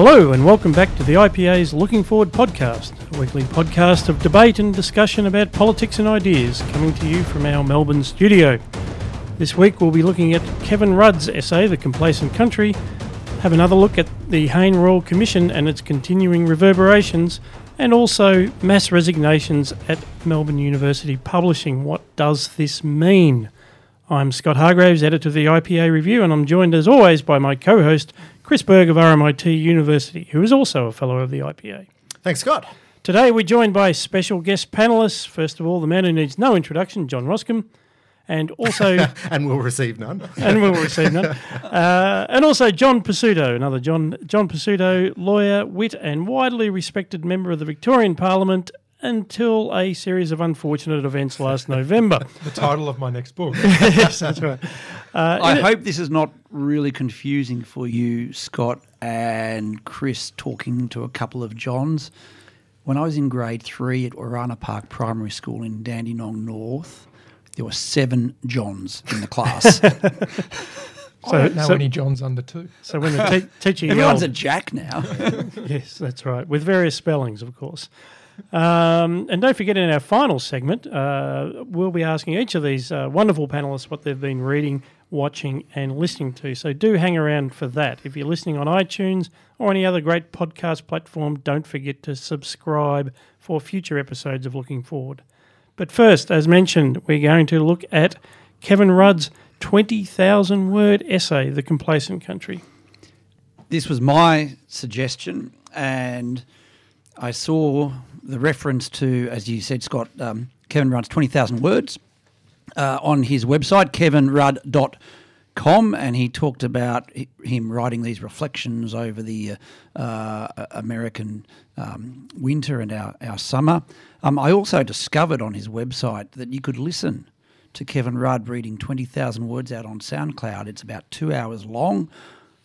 Hello, and welcome back to the IPA's Looking Forward podcast, a weekly podcast of debate and discussion about politics and ideas, coming to you from our Melbourne studio. This week we'll be looking at Kevin Rudd's essay, The Complacent Country, have another look at the Hayne Royal Commission and its continuing reverberations, and also mass resignations at Melbourne University Publishing. What does this mean? I'm Scott Hargreaves, editor of the IPA Review, and I'm joined as always by my co host, Chris Berg of RMIT University, who is also a fellow of the IPA. Thanks, Scott. Today we're joined by special guest panelists. First of all, the man who needs no introduction, John Roskam, and also and we'll receive none. and we'll receive none. Uh, and also John Pesutto, another John John Pesutto, lawyer, wit, and widely respected member of the Victorian Parliament until a series of unfortunate events last November. the title of my next book. yes, that's right. Uh, I hope this is not really confusing for you, Scott and Chris, talking to a couple of Johns. When I was in grade three at Warana Park Primary School in Dandenong North, there were seven Johns in the class. I don't know so, any Johns under two. So when the te- teacher everyone's a Jack now. yes, that's right, with various spellings, of course. Um, and don't forget, in our final segment, uh, we'll be asking each of these uh, wonderful panelists what they've been reading, watching, and listening to. So do hang around for that. If you're listening on iTunes or any other great podcast platform, don't forget to subscribe for future episodes of Looking Forward. But first, as mentioned, we're going to look at Kevin Rudd's 20,000 word essay, The Complacent Country. This was my suggestion, and I saw the reference to, as you said, Scott, um, Kevin Rudd's 20,000 words uh, on his website, kevinrudd.com, and he talked about him writing these reflections over the uh, uh, American um, winter and our, our summer. Um, I also discovered on his website that you could listen to Kevin Rudd reading 20,000 words out on SoundCloud. It's about two hours long.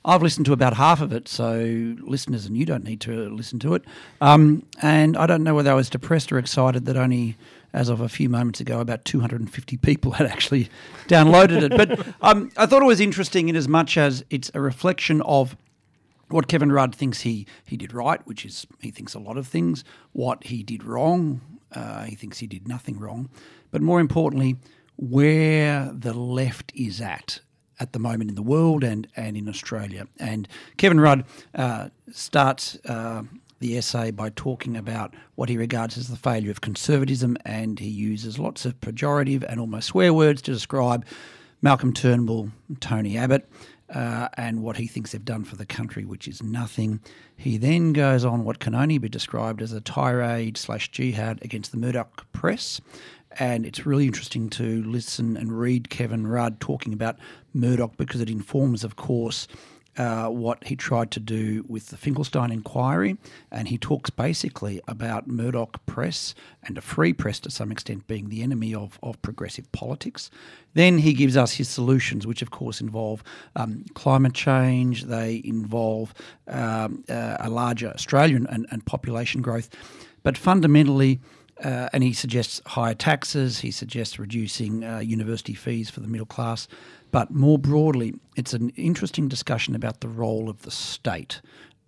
I've listened to about half of it, so listeners and you don't need to listen to it. Um, and I don't know whether I was depressed or excited that only, as of a few moments ago, about 250 people had actually downloaded it. But um, I thought it was interesting in as much as it's a reflection of what Kevin Rudd thinks he, he did right, which is he thinks a lot of things, what he did wrong, uh, he thinks he did nothing wrong, but more importantly, where the left is at at the moment in the world and, and in Australia. And Kevin Rudd uh, starts uh, the essay by talking about what he regards as the failure of conservatism, and he uses lots of pejorative and almost swear words to describe Malcolm Turnbull, Tony Abbott. Uh, and what he thinks they've done for the country, which is nothing. He then goes on what can only be described as a tirade slash jihad against the Murdoch press, and it's really interesting to listen and read Kevin Rudd talking about Murdoch because it informs, of course, uh, what he tried to do with the Finkelstein inquiry. And he talks basically about Murdoch press and a free press to some extent being the enemy of, of progressive politics. Then he gives us his solutions, which of course involve um, climate change, they involve um, uh, a larger Australian and, and population growth. But fundamentally, uh, and he suggests higher taxes, he suggests reducing uh, university fees for the middle class. But more broadly, it's an interesting discussion about the role of the state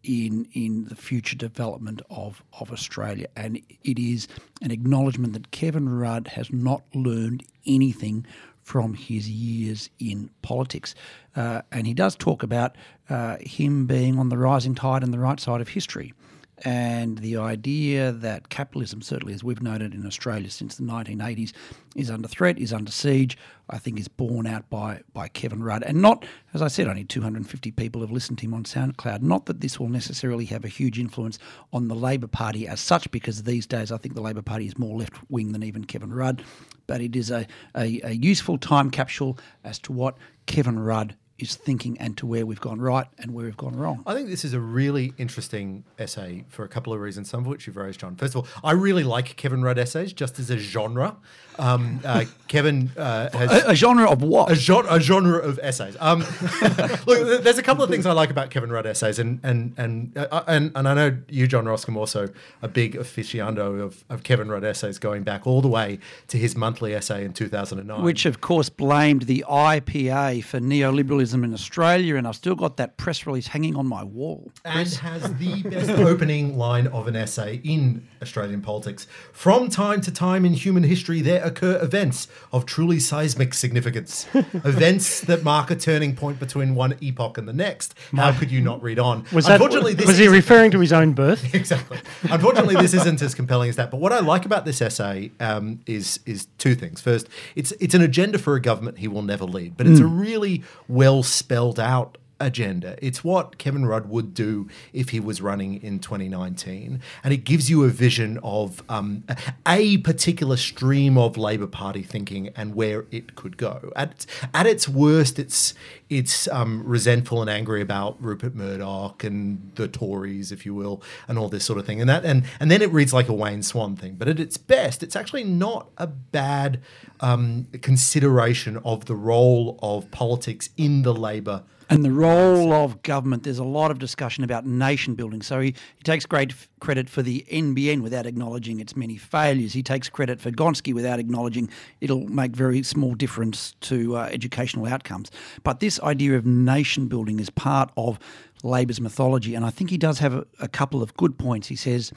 in in the future development of, of Australia. And it is an acknowledgement that Kevin Rudd has not learned anything from his years in politics. Uh, and he does talk about uh, him being on the rising tide and the right side of history and the idea that capitalism, certainly as we've noted in Australia since the 1980s, is under threat, is under siege, I think is borne out by, by Kevin Rudd. And not, as I said, only 250 people have listened to him on SoundCloud. Not that this will necessarily have a huge influence on the Labor Party as such, because these days I think the Labor Party is more left wing than even Kevin Rudd. But it is a, a, a useful time capsule as to what Kevin Rudd is thinking and to where we've gone right and where we've gone wrong. I think this is a really interesting essay for a couple of reasons, some of which you've raised, John. First of all, I really like Kevin Rudd essays just as a genre. Um, uh, Kevin uh, has a, a, genre of what? A, genre, a genre of essays. Um, look, there's a couple of things I like about Kevin Rudd essays, and and and uh, and, and I know you, John Roskam, also a big aficionado of, of Kevin Rudd essays, going back all the way to his monthly essay in 2009, which of course blamed the IPA for neoliberalism liberalism in Australia, and I've still got that press release hanging on my wall. and has the best opening line of an essay in Australian politics. From time to time in human history, there occur events of truly seismic significance, events that mark a turning point between one epoch and the next. How could you not read on? Was that Unfortunately, this was he referring to his own birth? exactly. Unfortunately, this isn't as compelling as that. But what I like about this essay um, is is two things. First, it's it's an agenda for a government he will never lead, but it's a really well spelled out agenda. It's what Kevin Rudd would do if he was running in 2019, and it gives you a vision of um, a particular stream of Labor Party thinking and where it could go. At at its worst, it's it's um, resentful and angry about Rupert Murdoch and the Tories, if you will, and all this sort of thing. And that and and then it reads like a Wayne Swan thing. But at its best, it's actually not a bad um, consideration of the role of politics in the Labor. And the role of government, there's a lot of discussion about nation building. So he, he takes great f- credit for the NBN without acknowledging its many failures. He takes credit for Gonski without acknowledging it'll make very small difference to uh, educational outcomes. But this idea of nation building is part of Labor's mythology. And I think he does have a, a couple of good points. He says,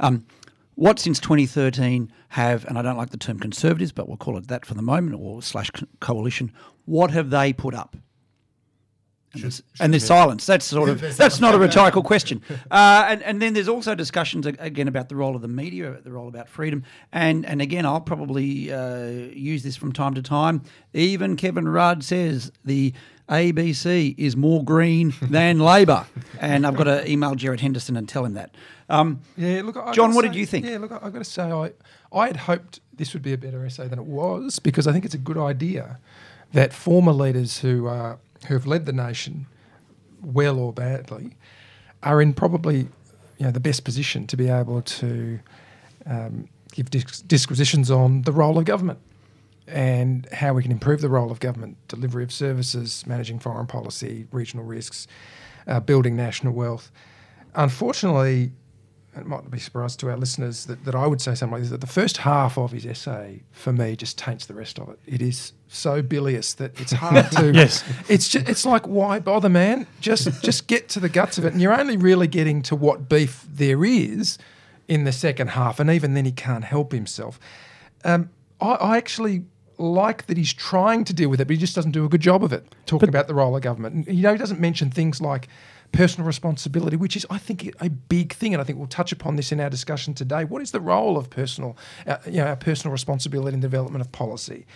um, what since 2013 have, and I don't like the term conservatives, but we'll call it that for the moment, or slash co- coalition, what have they put up? And there's, and there's silence. That's sort of that's not a rhetorical question. Uh, and and then there's also discussions again about the role of the media, the role about freedom, and and again I'll probably uh, use this from time to time. Even Kevin Rudd says the ABC is more green than Labor, and I've got to email Gerard Henderson and tell him that. Um, Yeah, look, I John, what say- did you think? Yeah, look, I- I've got to say, I, I had hoped this would be a better essay than it was because I think it's a good idea that former leaders who uh, who have led the nation, well or badly, are in probably you know the best position to be able to um, give dis- disquisitions on the role of government and how we can improve the role of government, delivery of services, managing foreign policy, regional risks, uh, building national wealth. Unfortunately, it might not be a surprise to our listeners that, that I would say something like this that the first half of his essay for me just taints the rest of it. It is so bilious that it's hard to. Yes. It's just, it's like why bother, man? Just just get to the guts of it, and you're only really getting to what beef there is in the second half, and even then he can't help himself. Um, I, I actually like that he's trying to deal with it, but he just doesn't do a good job of it. Talking about the role of government, and, you know, he doesn't mention things like personal responsibility, which is, I think, a big thing, and I think we'll touch upon this in our discussion today. What is the role of personal, uh, you know, our personal responsibility in the development of policy?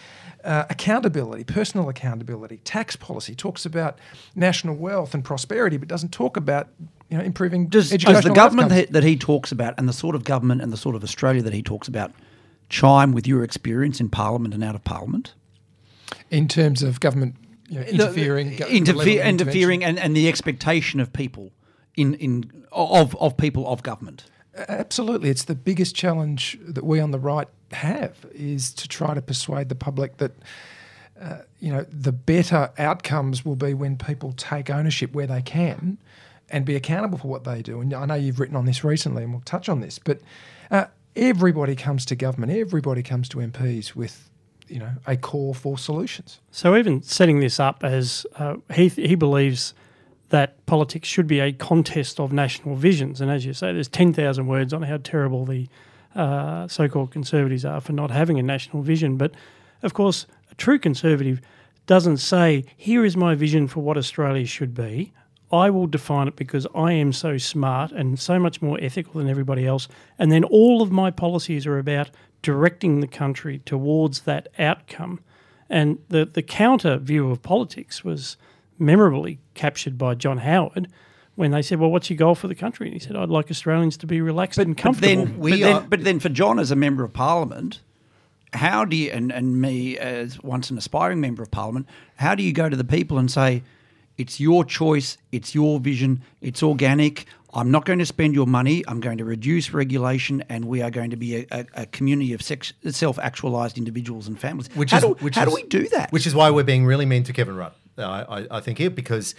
Uh, accountability, personal accountability, tax policy talks about national wealth and prosperity, but doesn't talk about you know improving Does, does educational the government outcomes. that he talks about and the sort of government and the sort of Australia that he talks about chime with your experience in Parliament and out of Parliament? in terms of government you know, interfering, the Interfe- interfering, and, and the expectation of people in in of of people of government. Absolutely, it's the biggest challenge that we on the right have is to try to persuade the public that uh, you know the better outcomes will be when people take ownership where they can and be accountable for what they do. And I know you've written on this recently, and we'll touch on this, but uh, everybody comes to government, everybody comes to MPs with you know a call for solutions. So even setting this up as uh, he he believes that politics should be a contest of national visions, and as you say, there's ten thousand words on how terrible the uh, so-called conservatives are for not having a national vision. But of course, a true conservative doesn't say, "Here is my vision for what Australia should be." I will define it because I am so smart and so much more ethical than everybody else. And then all of my policies are about directing the country towards that outcome. And the, the counter view of politics was memorably captured by John Howard when they said, Well, what's your goal for the country? And he said, I'd like Australians to be relaxed and But comfortable. then, We but, then but then for John as a member of Parliament, how do you, and, and me as once an aspiring member of Parliament, how do you go to the people and say, it's your choice, it's your vision, it's organic. I'm not going to spend your money. I'm going to reduce regulation, and we are going to be a, a, a community of sex, self-actualized individuals and families. Which how is do, which how is, do we do that? Which is why we're being really mean to Kevin Rudd. I, I, I think here because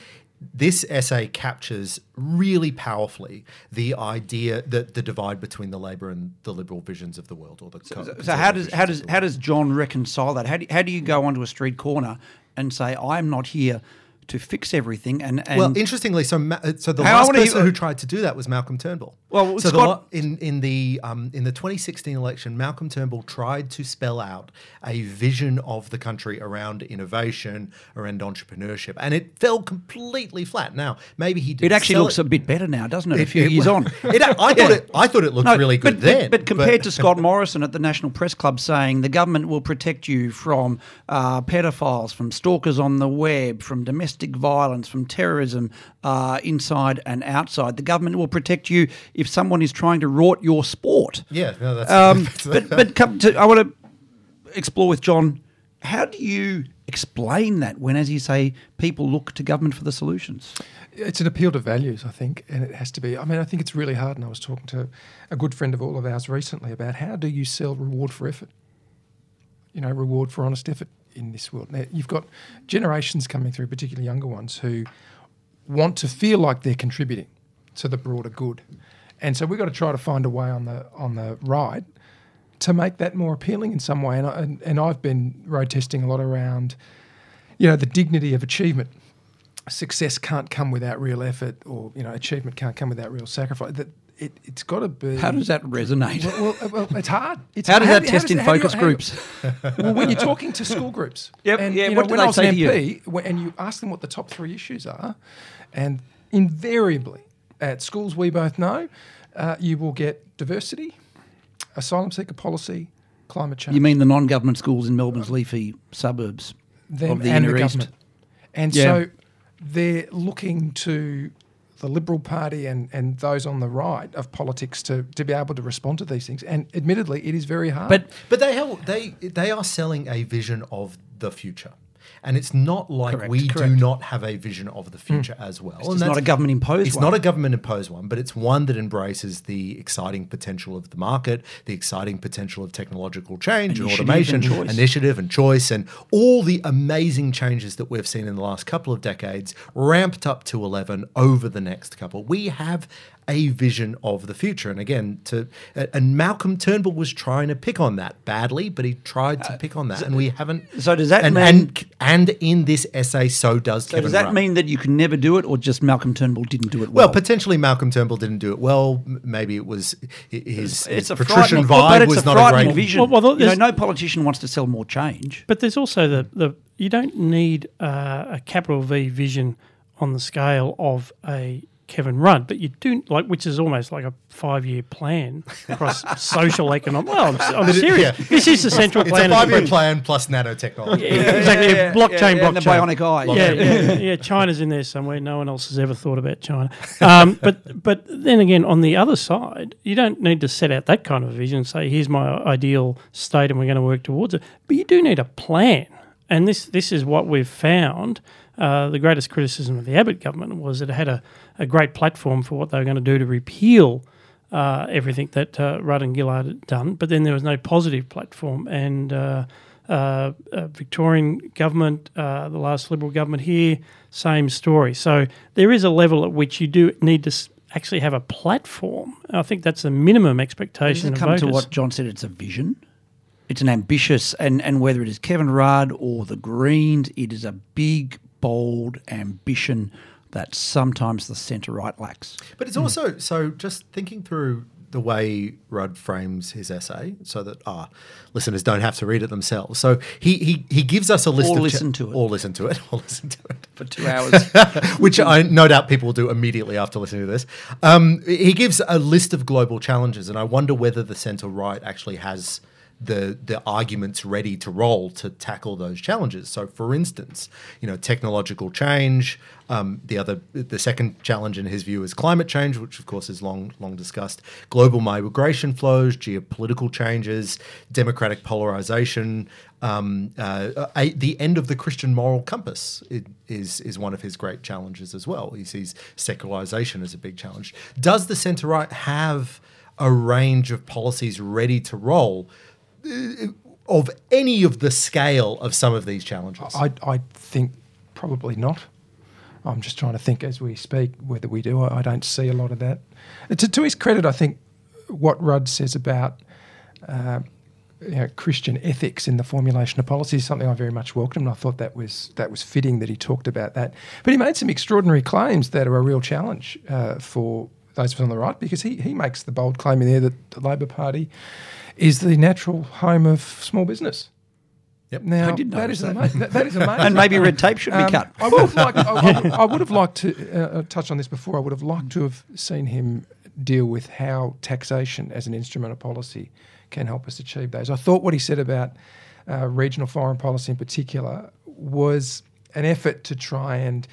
this essay captures really powerfully the idea that the divide between the Labor and the Liberal visions of the world, or the co- So how does how does visions of the how does John reconcile that? How do, how do you go onto a street corner and say I'm not here to fix everything. And, and well, interestingly, so Ma- uh, so the last person who tried to do that was Malcolm Turnbull. Well, so the Scott- lo- in in the um, in the 2016 election, Malcolm Turnbull tried to spell out a vision of the country around innovation, around entrepreneurship, and it fell completely flat. Now, maybe he did. it actually looks it. a bit better now, doesn't it? a It- few it- years on. It, I thought Yeah. it. I thought it looked No, really good but, then. But, but compared to Scott Morrison at the National Press Club saying the government will protect you from uh, pedophiles, from stalkers on the web, from domestic violence, from terrorism uh, inside and outside, the government will protect you if someone is trying to rort your sport. yeah, no, that's, Um, but but come to, I want to explore with John. How do you explain that when, as you say, people look to government for the solutions? It's an appeal to values, I think, and it has to be. I mean, I think it's really hard. And I was talking to a good friend of all of ours recently about how do you sell reward for effort? You know, reward for honest effort in this world. Now, you've got generations coming through, particularly younger ones, who want to feel like they're contributing to the broader good, and so we've got to try to find a way on the on the right to make that more appealing in some way. And, I, and, and I've been road testing a lot around, you know, the dignity of achievement success can't come without real effort, or you know, achievement can't come without real sacrifice. That it, it's got to be. How does that resonate? Well, well, well, it's hard. It's, How does that do- test in how do you- focus you- groups? well, when you're talking to school groups, Yep, and yeah, you know, what do when I was say an to you? MP, and you ask them what the top three issues are, and invariably at schools we both know, uh, you will get diversity, asylum seeker policy, climate change. You mean the non-government schools in Melbourne's leafy suburbs them of the and inner the east? government. And Yeah. so they're looking to the Liberal Party and, and those on the right of politics to, to be able to respond to these things. And admittedly, it is very hard. But But they have, they they are selling a vision of the future, and it's not like Correct, we correct. do not have a vision of the future hmm. as well. it's And not a government imposed It's one. not a government imposed one, but it's one that embraces the exciting potential of the market, the exciting potential of technological change and Initiative automation, and initiative and choice, and all the amazing changes that we've seen in the last couple of decades, ramped up to eleven over the next couple. We have a vision of the future, and again, to and Malcolm Turnbull was trying to pick on that badly, but he tried to pick on that, and we haven't. Uh, so does that and, mean- and and in this essay, so does So Kevin. does that Rudd. mean that you can never do it, or just Malcolm Turnbull didn't do it Well, well? potentially Malcolm Turnbull didn't do it well. Maybe it was hi- his, his a patrician frightening- well, vibe it's was a not a great vision. Well, well, you know, there's- no politician wants to sell more change. But there's also the, the you don't need uh, a capital V vision on the scale of a Kevin Rudd, but you do like which is almost like a five year plan across social economic. Well, I'm, I'm serious. yeah. This is the central It's plan. a of the five-year plan plus nanotechnology. Yeah, exactly. Yeah, blockchain, yeah, and the bionic eye. Yeah, yeah, yeah. China's in there somewhere. No one else has ever thought about China. Um, but but then again, on the other side, you don't need to set out that kind of a vision and say, "Here's my ideal state, and we're going to work towards it." But you do need a plan, and this this is what we've found. Uh, the greatest criticism of the Abbott government was it had a, a great platform for what they were going to do to repeal uh, everything that uh, Rudd and Gillard had done, but then there was no positive platform. And uh, uh, uh, Victorian government, uh, the last Liberal government here, same story. So there is a level at which you do need to s- actually have a platform. I think that's the minimum Does expectation it come voters. to what John said? It's a vision. It's an ambitious, and, and whether it is Kevin Rudd or the Greens, it is a big, bold ambition that sometimes the centre right lacks. But it's also so just thinking through the way Rudd frames his essay, so that ah, listeners don't have to read it themselves. So he he, he gives us a list Or of listen to it. or listen to it, or listen to it. For two hours. which I no doubt people will do immediately after listening to this. Um, he gives a list of global challenges, and I wonder whether the centre right actually has the the arguments ready to roll to tackle those challenges. So, for instance, you know, technological change. Um, the other, the second challenge in his view is climate change, which of course is long long discussed. Global migration flows, geopolitical changes, democratic polarization. Um, uh, a, the end of the Christian moral compass is is one of his great challenges as well. He sees secularization as a big challenge. Does the centre right have a range of policies ready to roll of any of the scale of some of these challenges? I, I think probably not. I'm just trying to think as we speak whether we do. I, I don't see a lot of that. To, to his credit, I think what Rudd says about uh, you know, Christian ethics in the formulation of policy is something I very much welcomed. I thought that was that was fitting that he talked about that. But he made some extraordinary claims that are a real challenge uh, for those of us on the right because he, he makes the bold claim in there that the Labor Party is the natural home of small business. Yep. Now I did that is, notice that. ama- that, that is amazing. and maybe red tape should be Um, cut. I would have liked. I, I- I would have liked to uh, uh, touch on this before. I would have liked to have seen him deal with how taxation as an instrument of policy can help us achieve those. I thought what he said about uh, regional foreign policy in particular was an effort to try and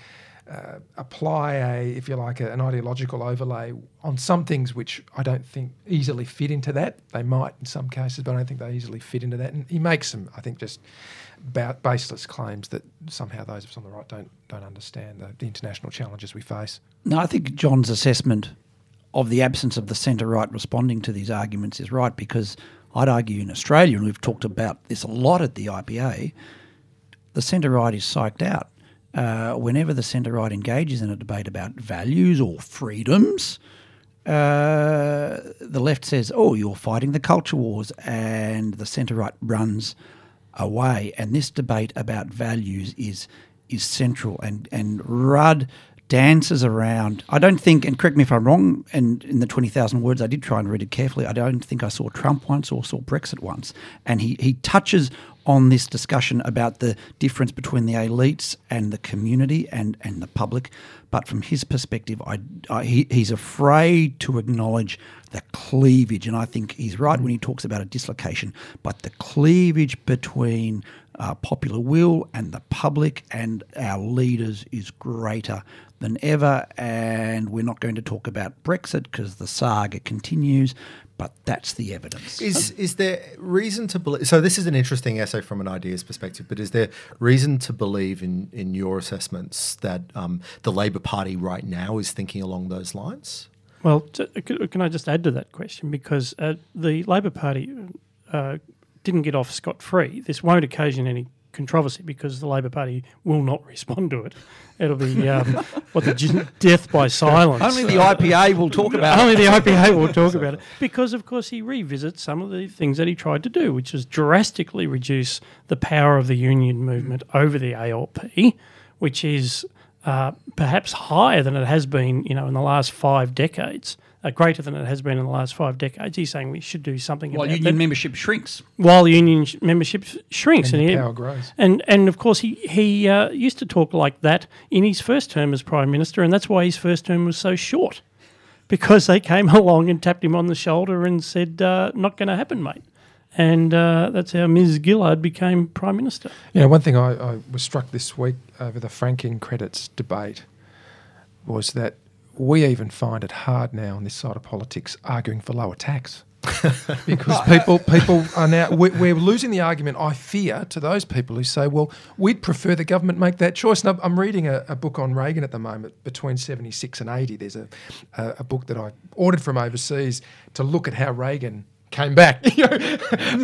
uh, apply a, if you like, a, an ideological overlay on some things which I don't think easily fit into that. They might in some cases, but I don't think they easily fit into that. And he makes some, I think, just ba- baseless claims that somehow those of us on the right don't don't understand the, the international challenges we face. No, I think John's assessment of the absence of the centre right responding to these arguments is right because I'd argue in Australia, and we've talked about this a lot at the IPA, the centre right is psyched out. Uh, whenever the centre right engages in a debate about values or freedoms, uh, the left says, "Oh, you're fighting the culture wars," and the centre right runs away. And this debate about values is is central. And and Rudd dances around. I don't think, and correct me if I'm wrong. And in the twenty thousand words, I did try and read it carefully. I don't think I saw Trump once or saw Brexit once. And he he touches on this discussion about the difference between the elites and the community and, and the public. But from his perspective, I, I, he, he's afraid to acknowledge the cleavage. And I think he's right when he talks about a dislocation. But the cleavage between uh, popular will and the public and our leaders is greater than ever. And we're not going to talk about Brexit because the saga continues. But that's the evidence. Is is there reason to believe? So this is an interesting essay from an ideas perspective, but is there reason to believe in in your assessments that um, the Labor Party right now is thinking along those lines? Well, can I just add to that question? Because uh, the Labor Party uh, didn't get off scot free. This won't occasion any controversy because the Labor Party will not respond to it. It'll be um, what the death by silence. Only the IPA will talk about Only it. the IPA will talk about it because, of course, he revisits some of the things that he tried to do, which is drastically reduce the power of the union movement over the ALP, which is uh, perhaps higher than it has been, you know, in the last five decades. Uh, greater than it has been in the last five decades. He's saying we should do something While about union that membership shrinks. while union sh- membership sh- shrinks. And he- the power grows. and and of course he he uh, used to talk like that in his first term as prime minister, and that's why his first term was so short, because they came along and tapped him on the shoulder and said, uh, "Not going to happen, mate." And uh, that's how Ms. Gillard became prime minister. You know, one thing I, I was struck this week over the franking credits debate was that we even find it hard now on this side of politics arguing for lower tax. because people people are now we're, we're losing the argument. I fear to those people who say, "Well, we'd prefer the government make that choice." And I'm- I'm reading a, a book on Reagan at the moment. Between seventy six and eighty, there's a, a a book that I ordered from overseas to look at how Reagan came back.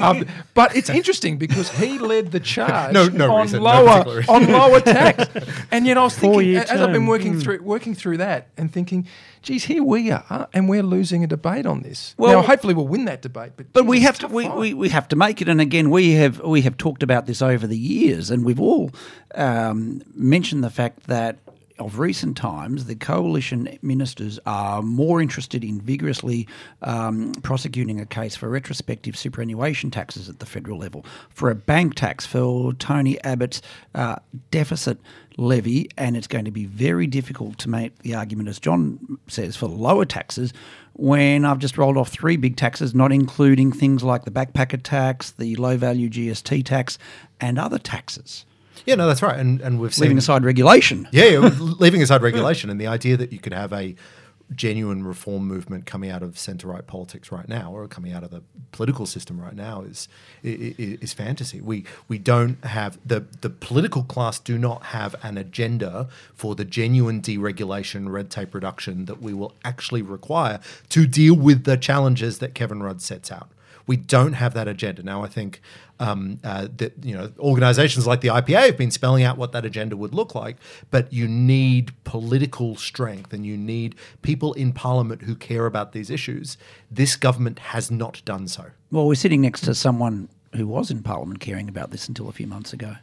Um, but it's interesting because he led the charge No- no on reason, lower reason. on lower tax. And yet I was thinking, as I've been working Mm. through working through that and thinking, geez, here we are, and we're losing a debate on this. Well- now, hopefully, we'll win that debate. But, But geez, we have to we, we, we have to make it. And again, we have we have talked about this over the years, and we've all um, mentioned the fact that of recent times, the coalition ministers are more interested in vigorously um, prosecuting a case for retrospective superannuation taxes at the federal level, for a bank tax, for Tony Abbott's uh, deficit levy, and it's going to be very difficult to make the argument, as John says, for lower taxes when I've just rolled off three big taxes, not including things like the backpacker tax, the low value GST tax, and other taxes, Yeah, no, that's right. And and we've seen leaving aside regulation. Yeah, yeah leaving aside regulation and the idea that you could have a genuine reform movement coming out of centre right politics right now, or coming out of the political system right now, is i- i- is fantasy. We we don't have the the political class do not have an agenda for the genuine deregulation, red tape reduction that we will actually require to deal with the challenges that Kevin Rudd sets out. We don't have that agenda now. I think um, uh, that you know organisations like the IPA have been spelling out what that agenda would look like, but you need political strength and you need people in Parliament who care about these issues. This government has not done so. Well, we're sitting next to someone who was in Parliament caring about this until a few months ago.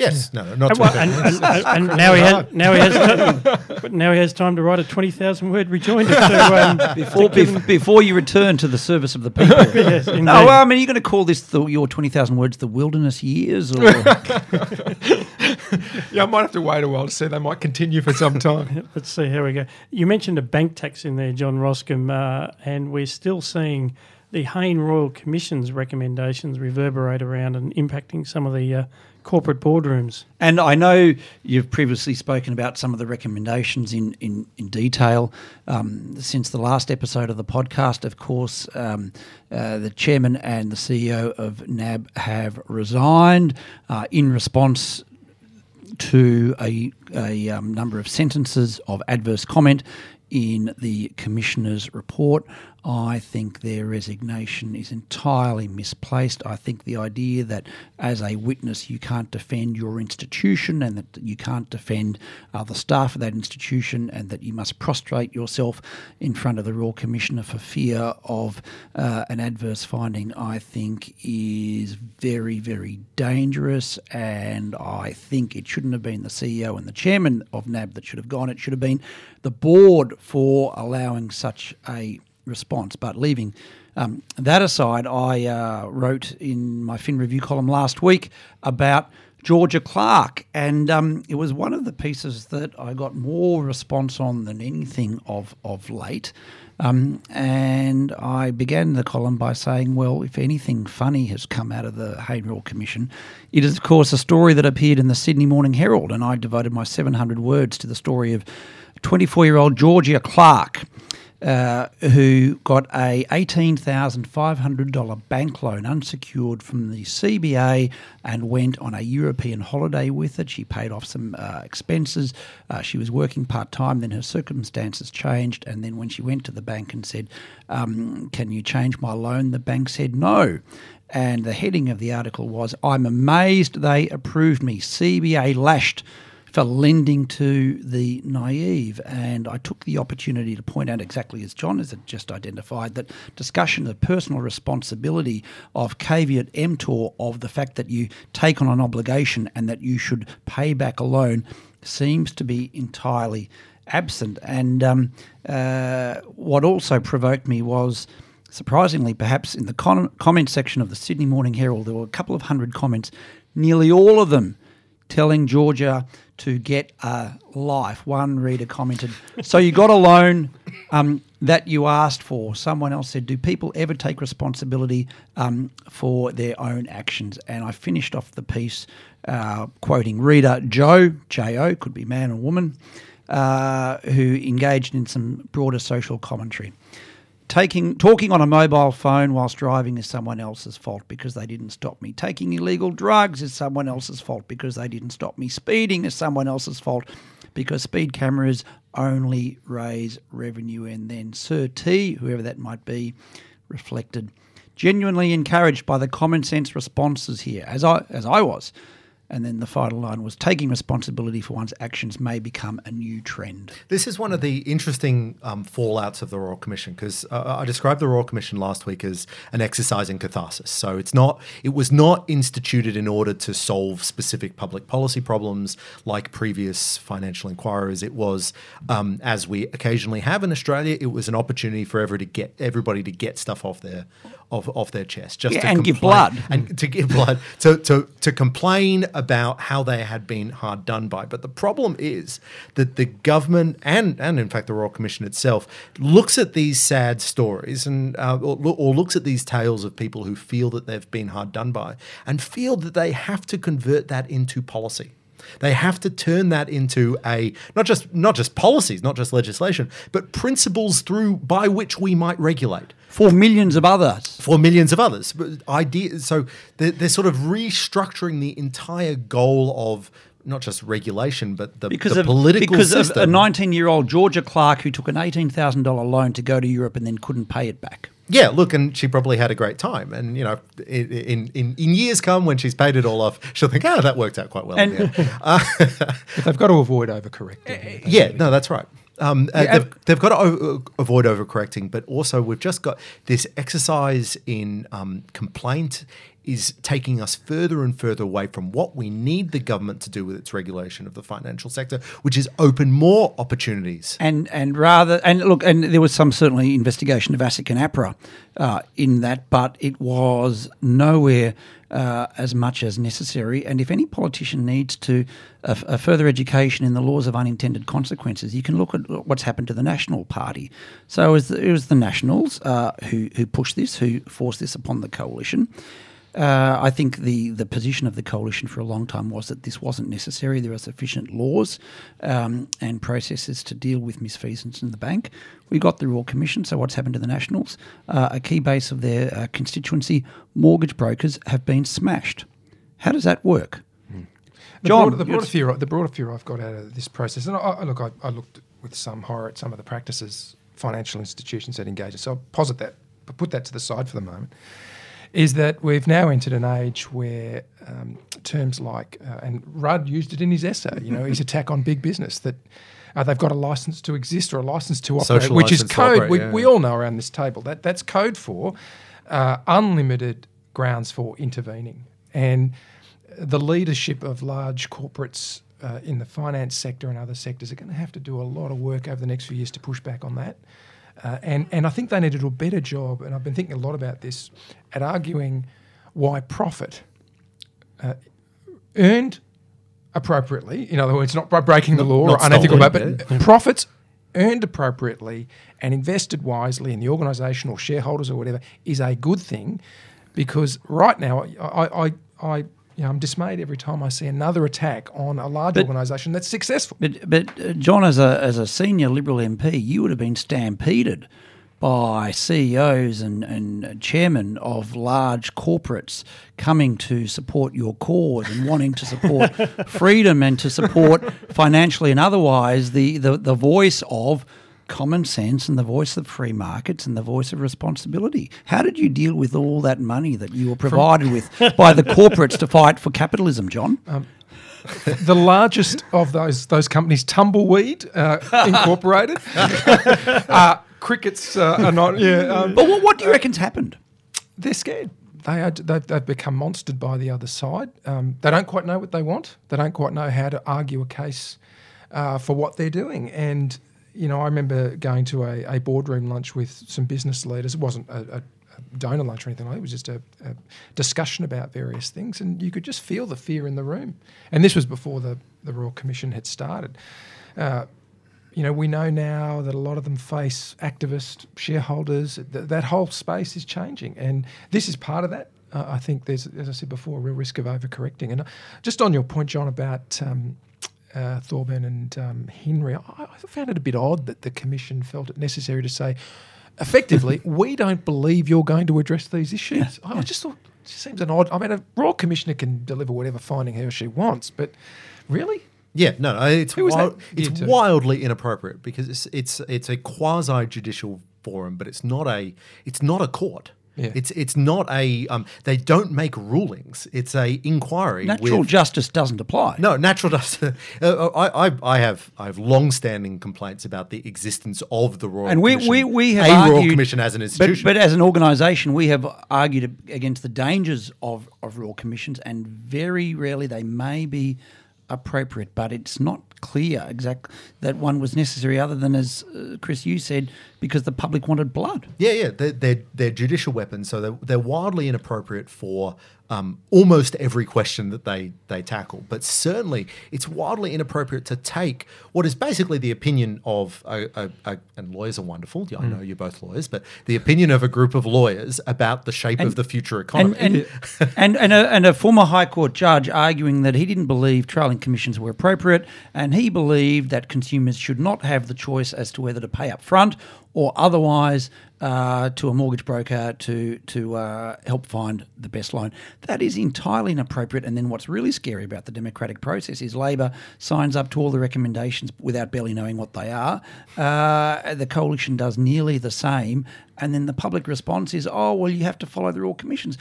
Yes, no, not And, to well, and, and, and, and now he has now he has but now he has time to write a twenty thousand word rejoinder to um, Before, bef- before you return to the service of the people. yes. No, well, I mean, are you're going to call this the, your 20,000 words the wilderness years? Or Yeah, I might have to wait a while to see. They might continue for some time. Let's see Here we go. You mentioned a bank tax in there, John Roskam, uh, and we're still seeing the Hayne Royal Commission's recommendations reverberate around and impacting some of the uh, corporate boardrooms. And I know you've previously spoken about some of the recommendations in, in, in detail. Um, since the last episode of the podcast, of course, um, uh, the chairman and the CEO of NAB have resigned uh, in response to a, a um, number of sentences of adverse comment in the Commissioner's report. I think their resignation is entirely misplaced. I think the idea that as a witness you can't defend your institution and that you can't defend uh, the staff of that institution and that you must prostrate yourself in front of the Royal Commissioner for fear of uh, an adverse finding, I think is very, very dangerous. And I think it shouldn't have been the CEO and the chairman of NAB that should have gone. It should have been the board for allowing such a response. But leaving um, that aside, I uh, wrote in my Fin Review column last week about Georgia Clark, and um, it was one of the pieces that I got more response on than anything of of late. Um, and I began the column by saying, well, if anything funny has come out of the Hayne Royal Commission, it is, of course, a story that appeared in the Sydney Morning Herald. And I devoted my 700 words to the story of 24 year old Georgia Clark. Uh, who got a $18,500 bank loan unsecured from the CBA and went on a European holiday with it. She paid off some uh, expenses. Uh, she was working part time, then her circumstances changed. And then when she went to the bank and said, um, Can you change my loan? the bank said no. And the heading of the article was, I'm amazed they approved me. CBA lashed for lending to the naive. And I took the opportunity to point out exactly as John has just identified that discussion of personal responsibility of caveat emptor of the fact that you take on an obligation and that you should pay back a loan seems to be entirely absent. And um, uh, what also provoked me was. Surprisingly, perhaps in the con- comment section of the Sydney Morning Herald, there were a couple of hundred comments, nearly all of them telling Georgia to get a life. One reader commented, So you got a loan um, that you asked for. Someone else said, Do people ever take responsibility um, for their own actions? And I finished off the piece uh, quoting reader Joe, J O, could be man or woman, uh, who engaged in some broader social commentary taking talking on a mobile phone whilst driving is someone else's fault because they didn't stop me. Taking illegal drugs is someone else's fault because they didn't stop me. Speeding is someone else's fault because speed cameras only raise revenue. And then Sir T, whoever that might be, reflected, genuinely encouraged by the common sense responses here, as I as I was. And then the final line was taking responsibility for one's actions may become a new trend. This is one of the interesting um, fallouts of the Royal Commission because uh, I described the Royal Commission last week as an exercise in catharsis. So it's not, it was not instituted in order to solve specific public policy problems like previous financial inquiries. It was, um, as we occasionally have in Australia, it was an opportunity for every to get everybody to get stuff off their off, off their chest, just Yeah, to and give blood. and to give blood to, to to complain about how they had been hard done by. But the problem is that the government and and in fact the Royal Commission itself looks at these sad stories and uh, or, or looks at these tales of people who feel that they've been hard done by and feel that they have to convert that into policy. They have to turn that into a not just not just policies, not just legislation, but principles through by which we might regulate For millions of others. for millions of others. But idea, so they're, they're sort of restructuring the entire goal of not just regulation, but the, because the of political because system. of a 19 year old Georgia Clark who took an $18,000 loan to go to Europe and then couldn't pay it back. Yeah, look, and she probably had a great time. And you know, in in, in, in years come when she's paid it all off, she'll think, oh, that worked out quite well. And- Uh, they've got to avoid overcorrecting. yeah, no, that's right. Um, uh, Yeah, they've, they've got to o- avoid overcorrecting, but also we've just got this exercise in um, complaint is taking us further and further away from what we need the government to do with its regulation of the financial sector, which is open more opportunities. and and rather and look and there was some certainly investigation of ASIC and APRA uh, in that, but it was nowhere uh, as much as necessary. And if any politician needs to a, a further education in the laws of unintended consequences, you can look at what's happened to the National Party. So it was the, it was the Nationals uh, who who pushed this, who forced this upon the coalition. Uh, I think the, the position of the coalition for a long time was that this wasn't necessary. There are sufficient laws um, and processes to deal with misfeasance in the bank. We got the Royal Commission, so what's happened to the Nationals? Uh, a key base of their uh, constituency, mortgage brokers, have been smashed. How does that work? The John, broader, the broader fear, the broader fear I've got out of this process, and I, I, look, I, I looked with some horror at some of the practices financial institutions that engage us. So I'll posit that, but put that to the side for the moment. Is that we've now entered an age where um, terms like, uh, and Rudd used it in his essay, you know, his attack on big business that. Uh, they've got a license to exist or a license to operate, Social which is code. operate, we, yeah. we all know around this table that that's code for uh, unlimited grounds for intervening. And the leadership of large corporates uh, in the finance sector and other sectors are going to have to do a lot of work over the next few years to push back on that. Uh, and, and I think they need to do a better job, and I've been thinking a lot about this, at arguing why profit uh, earned appropriately, in other words, not by breaking the law not or unethical, but profits earned appropriately and invested wisely in the organisation or shareholders or whatever is a good thing because right now I, I, I you know, I'm dismayed every time I see another attack on a large But- organisation that's successful. But, but uh, John, as a, as a senior Liberal MP, you would have been stampeded by CEOs and, and chairmen of large corporates coming to support your cause and wanting to support freedom and to support financially and otherwise the, the, the voice of common sense and the voice of free markets and the voice of responsibility. How did you deal with all that money that you were provided with by the corporates to fight for capitalism, John? the largest of those those companies, Tumbleweed uh, Incorporated, uh, crickets uh, are not. Yeah, um, but what, what do you reckon's happened? they're scared. They are, they've, they've become monstered by the other side. Um, they don't quite know what they want. They don't quite know how to argue a case uh, for what they're doing. And you know, I remember going to a, a boardroom lunch with some business leaders. It wasn't a, a donor lunch or anything like that. It was just a, a discussion about various things, and you could just feel the fear in the room. And this was before the, the Royal Commission had started. Uh, you know, we know now that a lot of them face activist shareholders. Th- that whole space is changing, and this is part of that. Uh, I think there's, as I said before, a real risk of overcorrecting. And uh, just on your point, John, about um, uh, Thorburn and um, Henry, I, I found it a bit odd that the Commission felt it necessary to say, effectively, we don't believe you're going to address these issues. I I just thought it just seems an odd. I mean, a Royal Commissioner can deliver whatever finding he or she wants, but really, Yeah, no, no, it's wild, it's wildly inappropriate because it's it's it's a quasi judicial forum, but it's not a it's not a court. Yeah. It's it's not a um, they don't make rulings. It's a inquiry. Natural with, justice doesn't apply. no, natural justice. Uh, I, I, I have I have long-standing complaints about the existence of the Royal and we, Commission, we, we have a argued, Royal Commission as an but, institution. but as an organisation, we have argued against the dangers of, of royal commissions, and very rarely they may be appropriate, but it's not clear exactly that one was necessary, other than as uh, Chris you said, because the public wanted blood. Yeah, yeah, they're, they're, they're judicial weapons, so they're, they're wildly inappropriate for um, almost every question that they, they tackle. But certainly, it's wildly inappropriate to take what is basically the opinion of a, a, a and lawyers are wonderful. Yeah, I know you're both lawyers, but the opinion of a group of lawyers about the shape of the future economy. And and, and, and, a, and a former High Court judge arguing that he didn't believe trailing commissions were appropriate, and he believed that consumers should not have the choice as to whether to pay up front or otherwise uh, to a mortgage broker to to uh, help find the best loan. That is entirely inappropriate. And then what's really scary about the democratic process is Labor signs up to all the recommendations without barely knowing what they are. Uh, the coalition does nearly the same, and then the public response is, "Oh, well, you have to follow the Royal Commissions."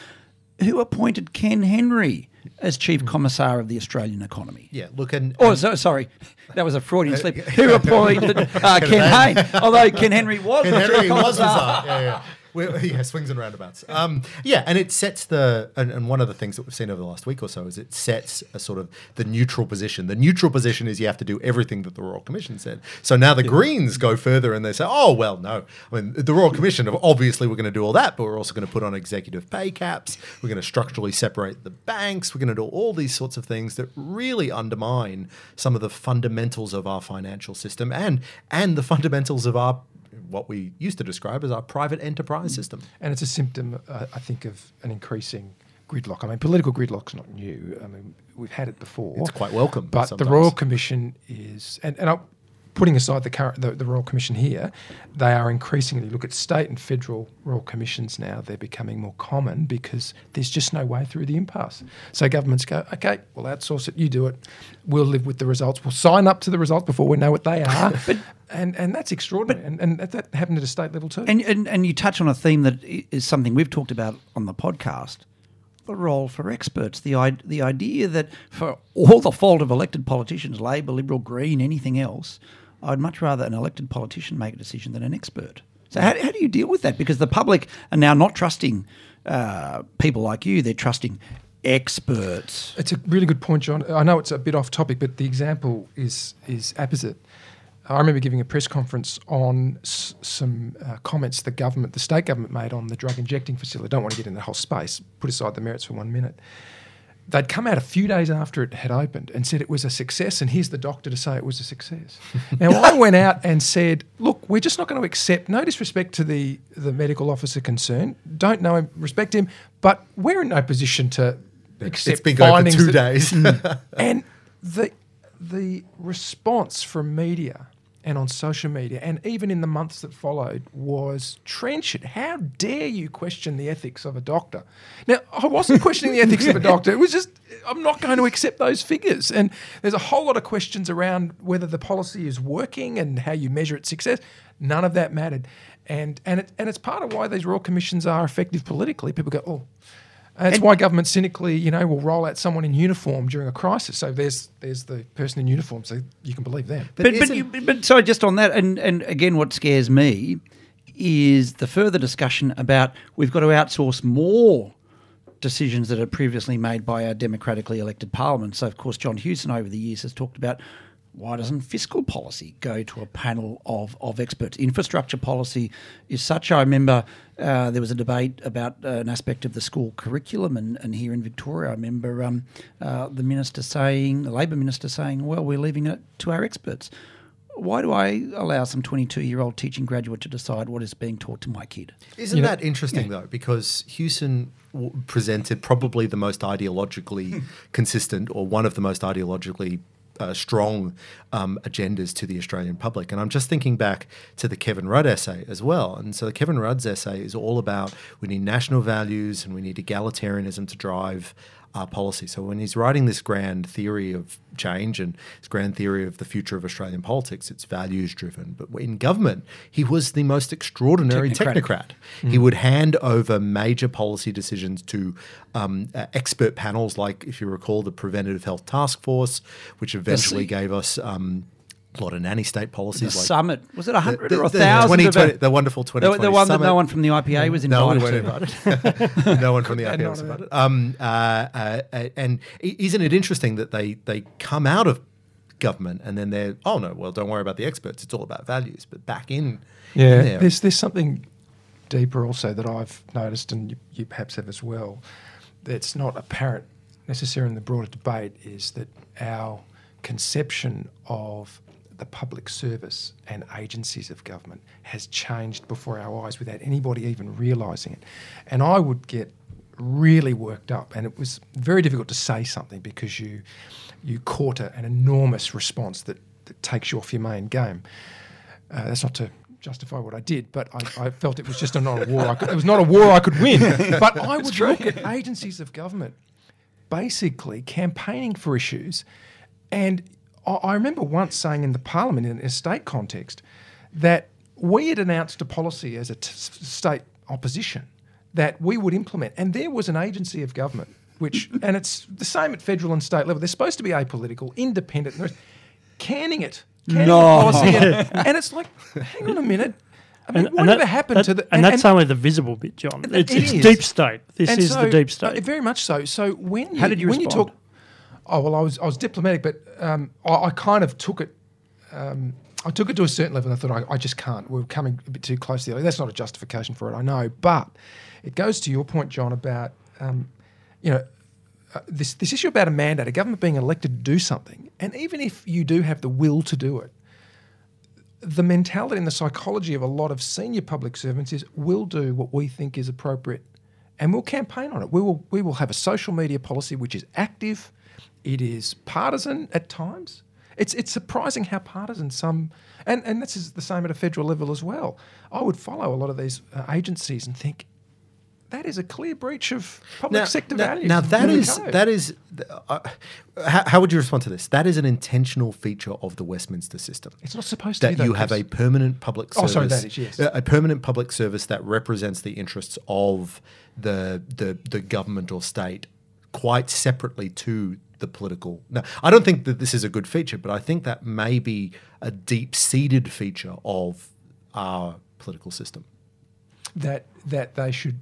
Who appointed Ken Henry as chief commissar of the Australian economy? Yeah, look and, Oh, so, sorry, that was a Freudian slip. Who appointed uh, Ken Hayne? Although Ken Henry was Ken the Henry chief was commissar. bizarre. Yeah, yeah. Yeah, swings and roundabouts. Um, yeah, and it sets the and, and one of the things that we've seen over the last week or so is it sets a sort of the neutral position. The neutral position is you have to do everything that the Royal Commission said. So now the Greens go further and they say, oh well, no. I mean, the Royal Commission obviously we're going to do all that, but we're also going to put on executive pay caps. We're going to structurally separate the banks. We're going to do all these sorts of things that really undermine some of the fundamentals of our financial system and and the fundamentals of our what we used to describe as our private enterprise system. And it's a symptom, uh, I think, of an increasing gridlock. I mean, political gridlock's not new. I mean, we've had it before. It's quite welcome But sometimes. the Royal Commission is, and, and I, putting aside the current the, the Royal Commission here, they are increasingly look at state and federal Royal Commissions now. They're becoming more common because there's just no way through the impasse. So governments go, okay, we'll outsource it. You do it. We'll live with the results. We'll sign up to the results before we know what they are. and and that's extraordinary. and and that, that happened at a state level too. And, and and you touch on a theme that is something we've talked about on the podcast. The role for experts, the the idea that for all the fault of elected politicians, Labor, Liberal, Green, anything else, I'd much rather an elected politician make a decision than an expert. So how, how do you deal with that? Because the public are now not trusting uh, people like you; they're trusting experts. It's a really good point, John. I know it's a bit off topic, but the example is is apposite. I remember giving a press conference on s- some uh, comments the government, the state government, made on the drug injecting facility. I don't want to get in the whole space. Put aside the merits for one minute. They'd come out a few days after it had opened and said it was a success, and here's the doctor to say it was a success. now I went out and said, "Look, we're just not going to accept. No disrespect to the the medical officer concerned. Don't know him, respect him, but we're in no position to accept it's been going for two that- days. Mm. and the the response from media and on social media and even in the months that followed was trenchant. How dare you question the ethics of a doctor? Now, I wasn't questioning the ethics of a doctor. It was just I'm not going to accept those figures. And there's a whole lot of questions around whether the policy is working and how you measure its success. None of that mattered. And and it, and it's part of why these royal commissions are effective politically. People go, "Oh, and that's why government cynically, you know, will roll out someone in uniform during a crisis. So there's there's the person in uniform, so you can believe them. But but, isn't- you, but sorry, just on that, and and again, what scares me is the further discussion about we've got to outsource more decisions that are previously made by our democratically elected parliament. So, of course, John Hewson over the years has talked about why doesn't fiscal policy go to a panel of, of experts? Infrastructure policy is such. I remember uh, there was a debate about uh, an aspect of the school curriculum, and, and here in Victoria, I remember um, uh, the minister saying, the Labor minister saying, well, we're leaving it to our experts. Why do I allow some 22 year old teaching graduate to decide what is being taught to my kid? Isn't You know- that interesting though? Because Hewson w- presented probably the most ideologically consistent, or one of the most ideologically uh, strong um, agendas to the Australian public. And I'm just thinking back to the Kevin Rudd essay as well. And so the Kevin Rudd's essay is all about we need national values and we need egalitarianism to drive our policy. So when he's writing this grand theory of change and his grand theory of the future of Australian politics, it's values driven. But in government, he was the most extraordinary Technocratic. technocrat. He would hand over major policy decisions to um, uh, expert panels, like if you recall, the Preventative Health Task Force, which eventually gave us. Um, a lot of nanny state The policies, like summit was it a hundred or a the thousand? 2020 of it? the wonderful the, 2020 the one that no one from the IPA was No, invited weren't to. invited. no one from the IPA was a- invited. Um, uh, uh, uh, and isn't it interesting that they they come out of government and then they're oh no, well don't worry about the experts. It's all about values. But back in Yeah, in there, there's there's something deeper also that I've noticed, and you, you perhaps have as well. That's not apparent necessarily in the broader debate. Is that our conception of the public service and agencies of government has changed before our eyes without anybody even realising it. And I would get really worked up, and it was very difficult to say something because you you caught a, an enormous response that, that takes you off your main game. Uh, that's not to justify what I did, but I, I felt it was just a, not a war. I could, it was not a war I could win. But I would look at agencies of government basically campaigning for issues, and I, I remember once saying in the Parliament in a state context that we had announced a policy as a t- state opposition that we would implement, and there was an agency of government which, and it's the same at federal and state level. They're supposed to be apolitical, independent, and the rest, canning it, canning No. the policy, and, and it's like, hang on a minute. I mean, whatever that- happened that- to the and, that's only the visible bit, John. It's, it it's deep state. This and is so- the deep state. very much so. So when you, How did you when respond? you talk, oh well, I was I was diplomatic, but um, I, I kind of took it. Um, I took it to a certain level, and I thought I, I just can't. We're coming a bit too close to the. That's not a justification for it, I know, but it goes to your point, John, about um, you know. Uh, this this issue about a mandate, a government being elected to do something, and even if you do have the will to do it, the mentality and the psychology of a lot of senior public servants is we'll do what we think is appropriate and we'll campaign on it. We will we will have a social media policy which is active, it is partisan at times. It's it's surprising how partisan some and and this is the same at a federal level as well. I would follow a lot of these uh, agencies and think that is a clear breach of public sector now, values. Now that is code. that is. Uh, how, how would you respond to this? That is an intentional feature of the Westminster system. it's not supposed to be that you have a permanent public service. Oh, sorry, that is, yes. a- a permanent public service that represents the interests of the the the government or state quite separately to the political. Now, I don't think that this is a good feature, but I think that may be a deep seated feature of our political system. that that they should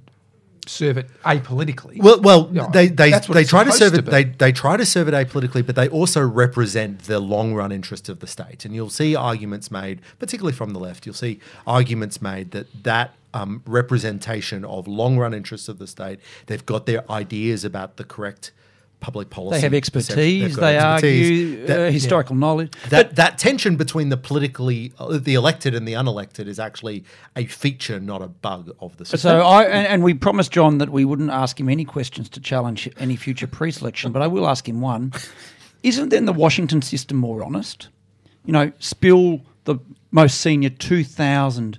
serve it apolitically. Well, well, Yeah, they they, they try to serve to it. They they try to serve it apolitically, but they also represent the long run interests of the state. And you'll see arguments made, particularly from the left. You'll see arguments made that that um, representation of long run interests of the state. They've got their ideas about the correct public policy. They have expertise. They expertise. argue That- uh, historical knowledge. that that tension between the politically uh, the elected and the unelected is actually a feature, not a bug of the system. So I and, and we promised John that we wouldn't ask him any questions to challenge any future pre-selection, but I will ask him one: Isn't then the Washington system more honest? You know, spill the most senior two thousand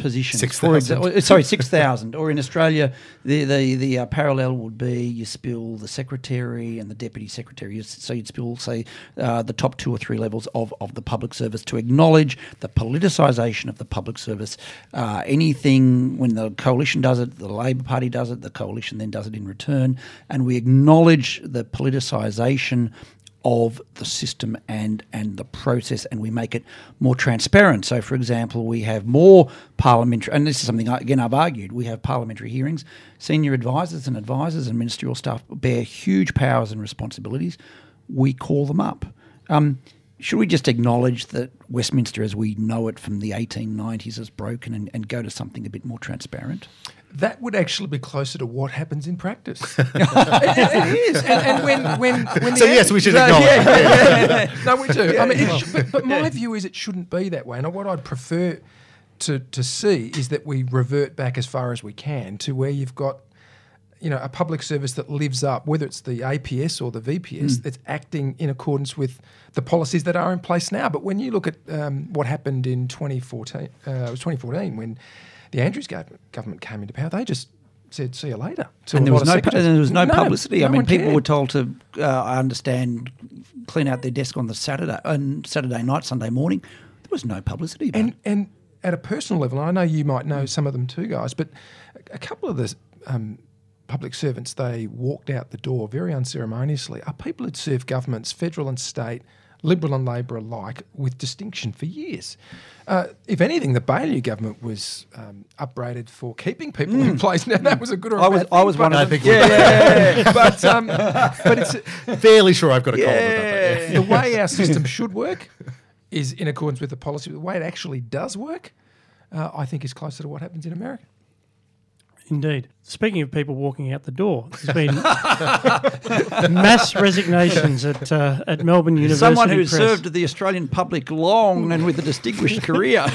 positions. Six for Sorry, six thousand. Or in Australia, the the the uh, parallel would be you spill the secretary and the deputy secretary. So you'd spill, say, uh, the top two or three levels of, of the public service to acknowledge the politicisation of the public service. Uh, anything when the coalition does it, the Labor Party does it, the coalition then does it in return, and we acknowledge the politicisation of the system and and the process, and we make it more transparent. So, for example, we have more parliamentary, and this is something again I've argued. We have parliamentary hearings. Senior advisors and advisors and ministerial staff bear huge powers and responsibilities. We call them up. Um, should we just acknowledge that Westminster, as we know it from the 1890s, is broken and, and go to something a bit more transparent? That would actually be closer to what happens in practice. it, it is, and, and when when when So yes, we should No, acknowledge yeah, yeah, yeah. No, we do. I mean, but, but my view is it shouldn't be that way. And what I'd prefer to to see is that we revert back as far as we can to where you've got. You know, a public service that lives up, whether it's the APS or the VPS, that's acting in accordance with the policies that are in place now. But when you look at um, what happened in 2014, uh, it was 2014 when the Andrews government came into power, they just said, "See you later." and there was no and there was no, publicity. I mean, people cared. were told to, uh, I understand, clean out their desk on the Saturday on Saturday night, Sunday morning. There was no publicity. About and it. and at a personal level, I know you might know some of them too, guys, but a, a couple of the um, public servants they walked out the door very unceremoniously are people who'd served governments, federal and state, Liberal and Labor alike, with distinction for years. Uh, if anything, the Baillieu government was um, upbraided for keeping people in place. Now that was a good or a I was- bad I was one of I them. yeah, yeah, yeah, but um, but it's fairly sure I've got a column about that. yeah. the way our system should work is in accordance with the policy. The way it actually does work, uh, I think, is closer to what happens in America. Indeed. Speaking of people walking out the door, there's been mass resignations at uh, at Melbourne University. Someone who Press. served the Australian public long and with a distinguished career.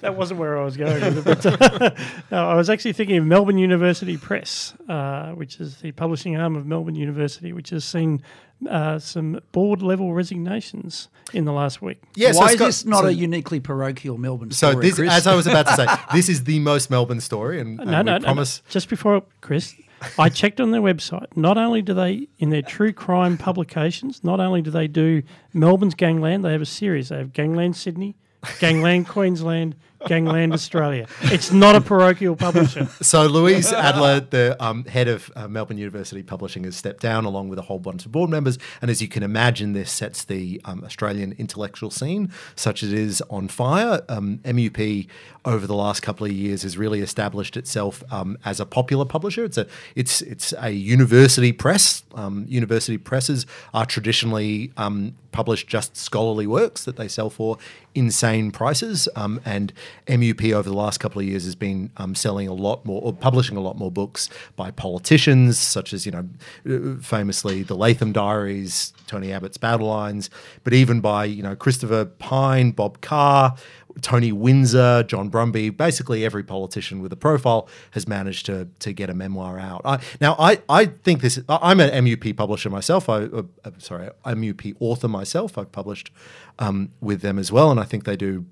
That wasn't where I was going with it. But, uh, no, I was actually thinking of Melbourne University Press, uh, which is the publishing arm of Melbourne University, which has seen uh, some board level resignations in the last week. Yeah, so Why is Scott- this not so- a uniquely parochial Melbourne So story, this, Chris? as I was about to say, this is the most Melbourne story, and, and No, we no, no, no. promise. Just before Chris, I checked on their website. Not only do they, in their true crime publications, not only do they do Melbourne's Gangland, they have a series. They have Gangland Sydney, Gangland Queensland, Gangland Australia. It's not a parochial publisher. So Louise Adler, the um, head of uh, Melbourne University Publishing, has stepped down along with a whole bunch of board members. And as you can imagine, this sets the um, Australian intellectual scene, such as it is, on fire. Um, MUP over the last couple of years has really established itself um, as a popular publisher. It's a it's it's a university press. Um, university presses are traditionally um, publish just scholarly works that they sell for insane prices. Um, and MUP over the last couple of years has been um, selling a lot more or publishing a lot more books by politicians, such as, you know, uh, famously the Latham Diaries, Tony Abbott's Battle Lines, but even by, you know, Christopher Pyne, Bob Carr, Tony Windsor, John Brumby, basically every politician with a profile has managed to to get a memoir out. I, now, I, I think this. I'm an MUP publisher myself. I uh, uh, sorry, MUP author myself. I've published um, with them as well, and I think they do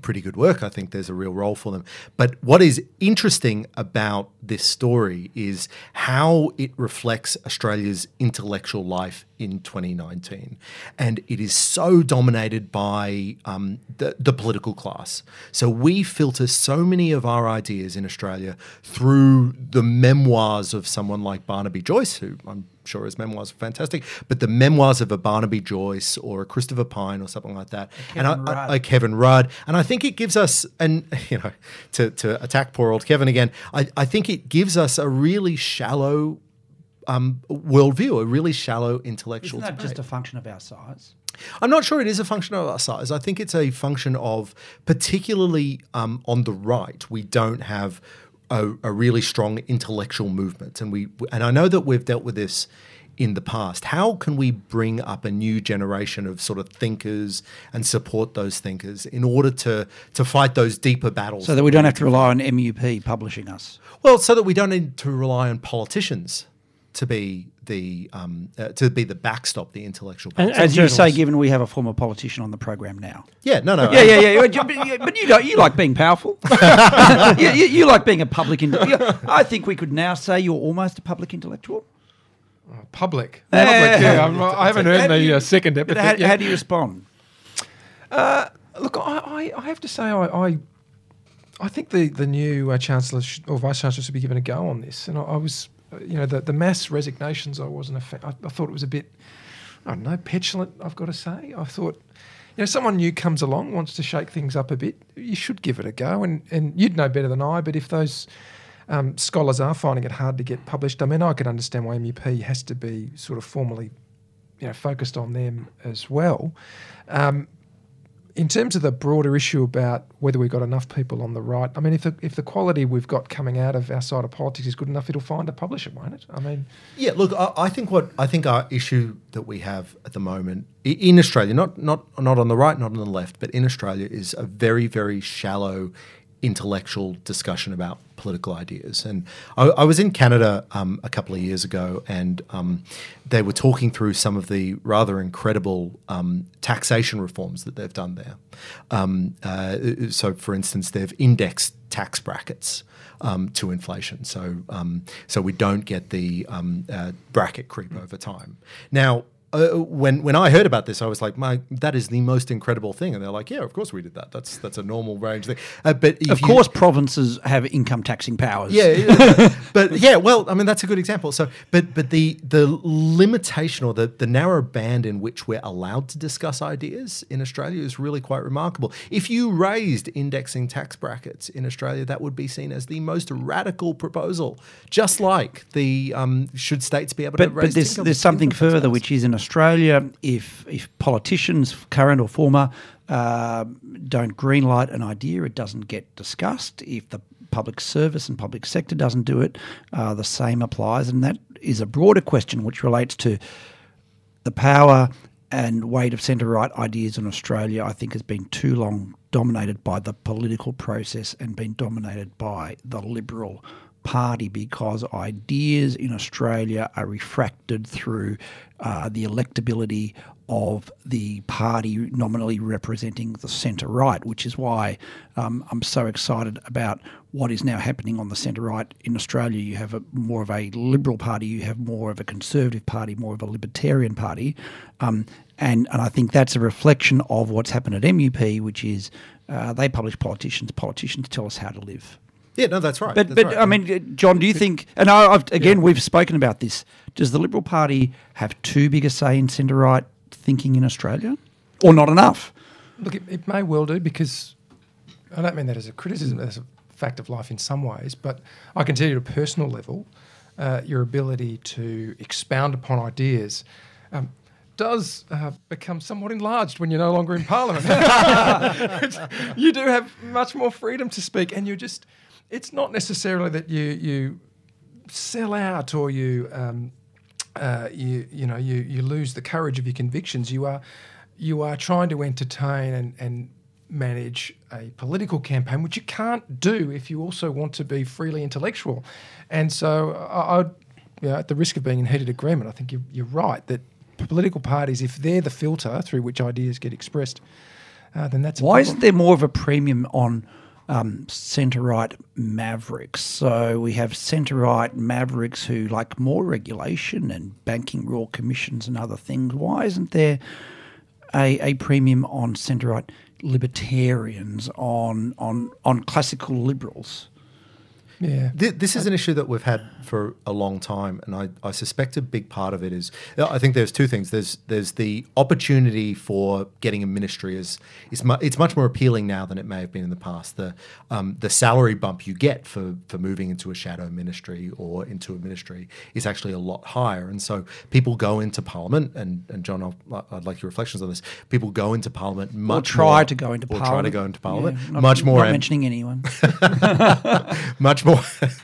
pretty good work. I think there's a real role for them. But what is interesting about this story is how it reflects Australia's intellectual life in 2019. And it is so dominated by um, the, the political class. So we filter so many of our ideas in Australia through the memoirs of someone like Barnaby Joyce, who I'm sure his memoirs are fantastic, but the memoirs of a Barnaby Joyce or a Christopher Pyne or something like that, and Kevin I, Rudd. Kevin Rudd, and I think it gives us, and you know, to to attack poor old Kevin again, I, I think it gives us a really shallow um, worldview, a really shallow intellectual. Isn't that debate. just a function of our size? I'm not sure it is a function of our size. I think it's a function of, particularly um, on the right, we don't have a, a really strong intellectual movement, and we and I know that we've dealt with this in the past. How can we bring up a new generation of sort of thinkers and support those thinkers in order to to fight those deeper battles? So that we don't have to rely on MUP publishing us. well, so that we don't need to rely on politicians to be the um, uh, to be the backstop, the intellectual. And- As you say, given we have a former politician on the program now. yeah, no, no, Yeah, yeah, yeah. But you- But you, but you, don't- you like being powerful. you, you, you like being a public. I think we could now say you're almost a public intellectual. Public. Public, yeah. I haven't heard the you- uh, second epithet how, yet. how do you respond? Look, I, I, I have to say, I, I, I think the, the new uh, chancellor or vice chancellor should be given a go on this. And I, I was, uh, you know, the, the mass resignations. I wasn't a fan. I, I thought it was a bit, I don't know, petulant. I've got to say. I thought, you know, someone new comes along, wants to shake things up a bit. You should give it a go. And and you'd know better than I. But if those um, scholars are finding it hard to get published, I mean, I could understand why MUP has to be sort of formally, you know, focused on them as well. Um, in terms of the broader issue about whether we've got enough people on the right, I mean, if the, if the quality we've got coming out of our side of politics is good enough, it'll find a publisher, won't it? I mean, Yeah, look, I, I think what I think our issue that we have at the moment in Australia, not not not on the right, not on the left, but in Australia, is a very very shallow intellectual discussion about political ideas. And I, I was in Canada um, a couple of years ago, and um, they were talking through some of the rather incredible um, taxation reforms that they've done there. Um, uh, so, for instance, they've indexed tax brackets um, to inflation, so um, so we don't get the um, uh, bracket creep over time. Now, uh, when when I heard about this, I was like, "My, that is the most incredible thing." And they're like, "Yeah, of course we did that. That's that's a normal range thing." Uh, but Of you- course, provinces have income taxing powers. yeah, yeah. but yeah, well, I mean that's a good example. So, but but the the limitation or the the narrow band in which we're allowed to discuss ideas in Australia is really quite remarkable. If you raised indexing tax brackets in Australia, that would be seen as the most radical proposal. Just like the um, should states be able to But, raise but there's, there's something income tax further, which is in Australia, if if politicians, current or former, uh, don't greenlight an idea, it doesn't get discussed. If the public service and public sector doesn't do it, uh, the same applies. And that is a broader question which relates to the power and weight of centre right ideas in Australia, I think, has been too long dominated by the political process and been dominated by the Liberal Party because ideas in Australia are refracted through uh, the electability of the party nominally representing the centre right, which is why um, I'm so excited about what is now happening on the centre right in Australia. You have a, more of a liberal party, you have more of a conservative party, more of a libertarian party, um, and and I think that's a reflection of what's happened at MUP, which is uh, they publish politicians. Politicians tell us how to live. Yeah, no, that's right. But That's but right. I mean, uh, John, do you think? And I, I've, again, we've spoken about this. Does the Liberal Party have too big a say in centre right thinking in Australia, or not enough? Look, it, it may well do because I don't mean that as a criticism, as a fact of life in some ways, but I can tell you at a personal level, uh, your ability to expound upon ideas um, does uh, become somewhat enlarged when you're no longer in Parliament. you do have much more freedom to speak, and you're just, it's not necessarily that you, you sell out or you. Um, uh, you you know you you lose the courage of your convictions. You are you are trying to entertain and, and manage a political campaign, which you can't do if you also want to be freely intellectual. And so I, I'd, you know, at the risk of being in heated agreement, I think you're, you're right that political parties, if they're the filter through which ideas get expressed, uh, then that's a Why isn't there more of a premium on um, centre right mavericks? So we have centre right mavericks who like more regulation and banking royal commissions and other things. Why isn't there a, a premium on centre right libertarians on on on classical liberals? Yeah. Th- This is an issue that we've had for a long time, and I, I suspect a big part of it is I think there's two things. There's there's the opportunity for getting a ministry is is mu- it's much more appealing now than it may have been in the past. The um, the salary bump you get for for moving into a shadow ministry or into a ministry is actually a lot higher, and so people go into Parliament. And and John, I'll, I'd like your reflections on this. People go into Parliament much or try more- to go into or parliament. try to go into Parliament Yeah, not- much more Not am- mentioning anyone. much more,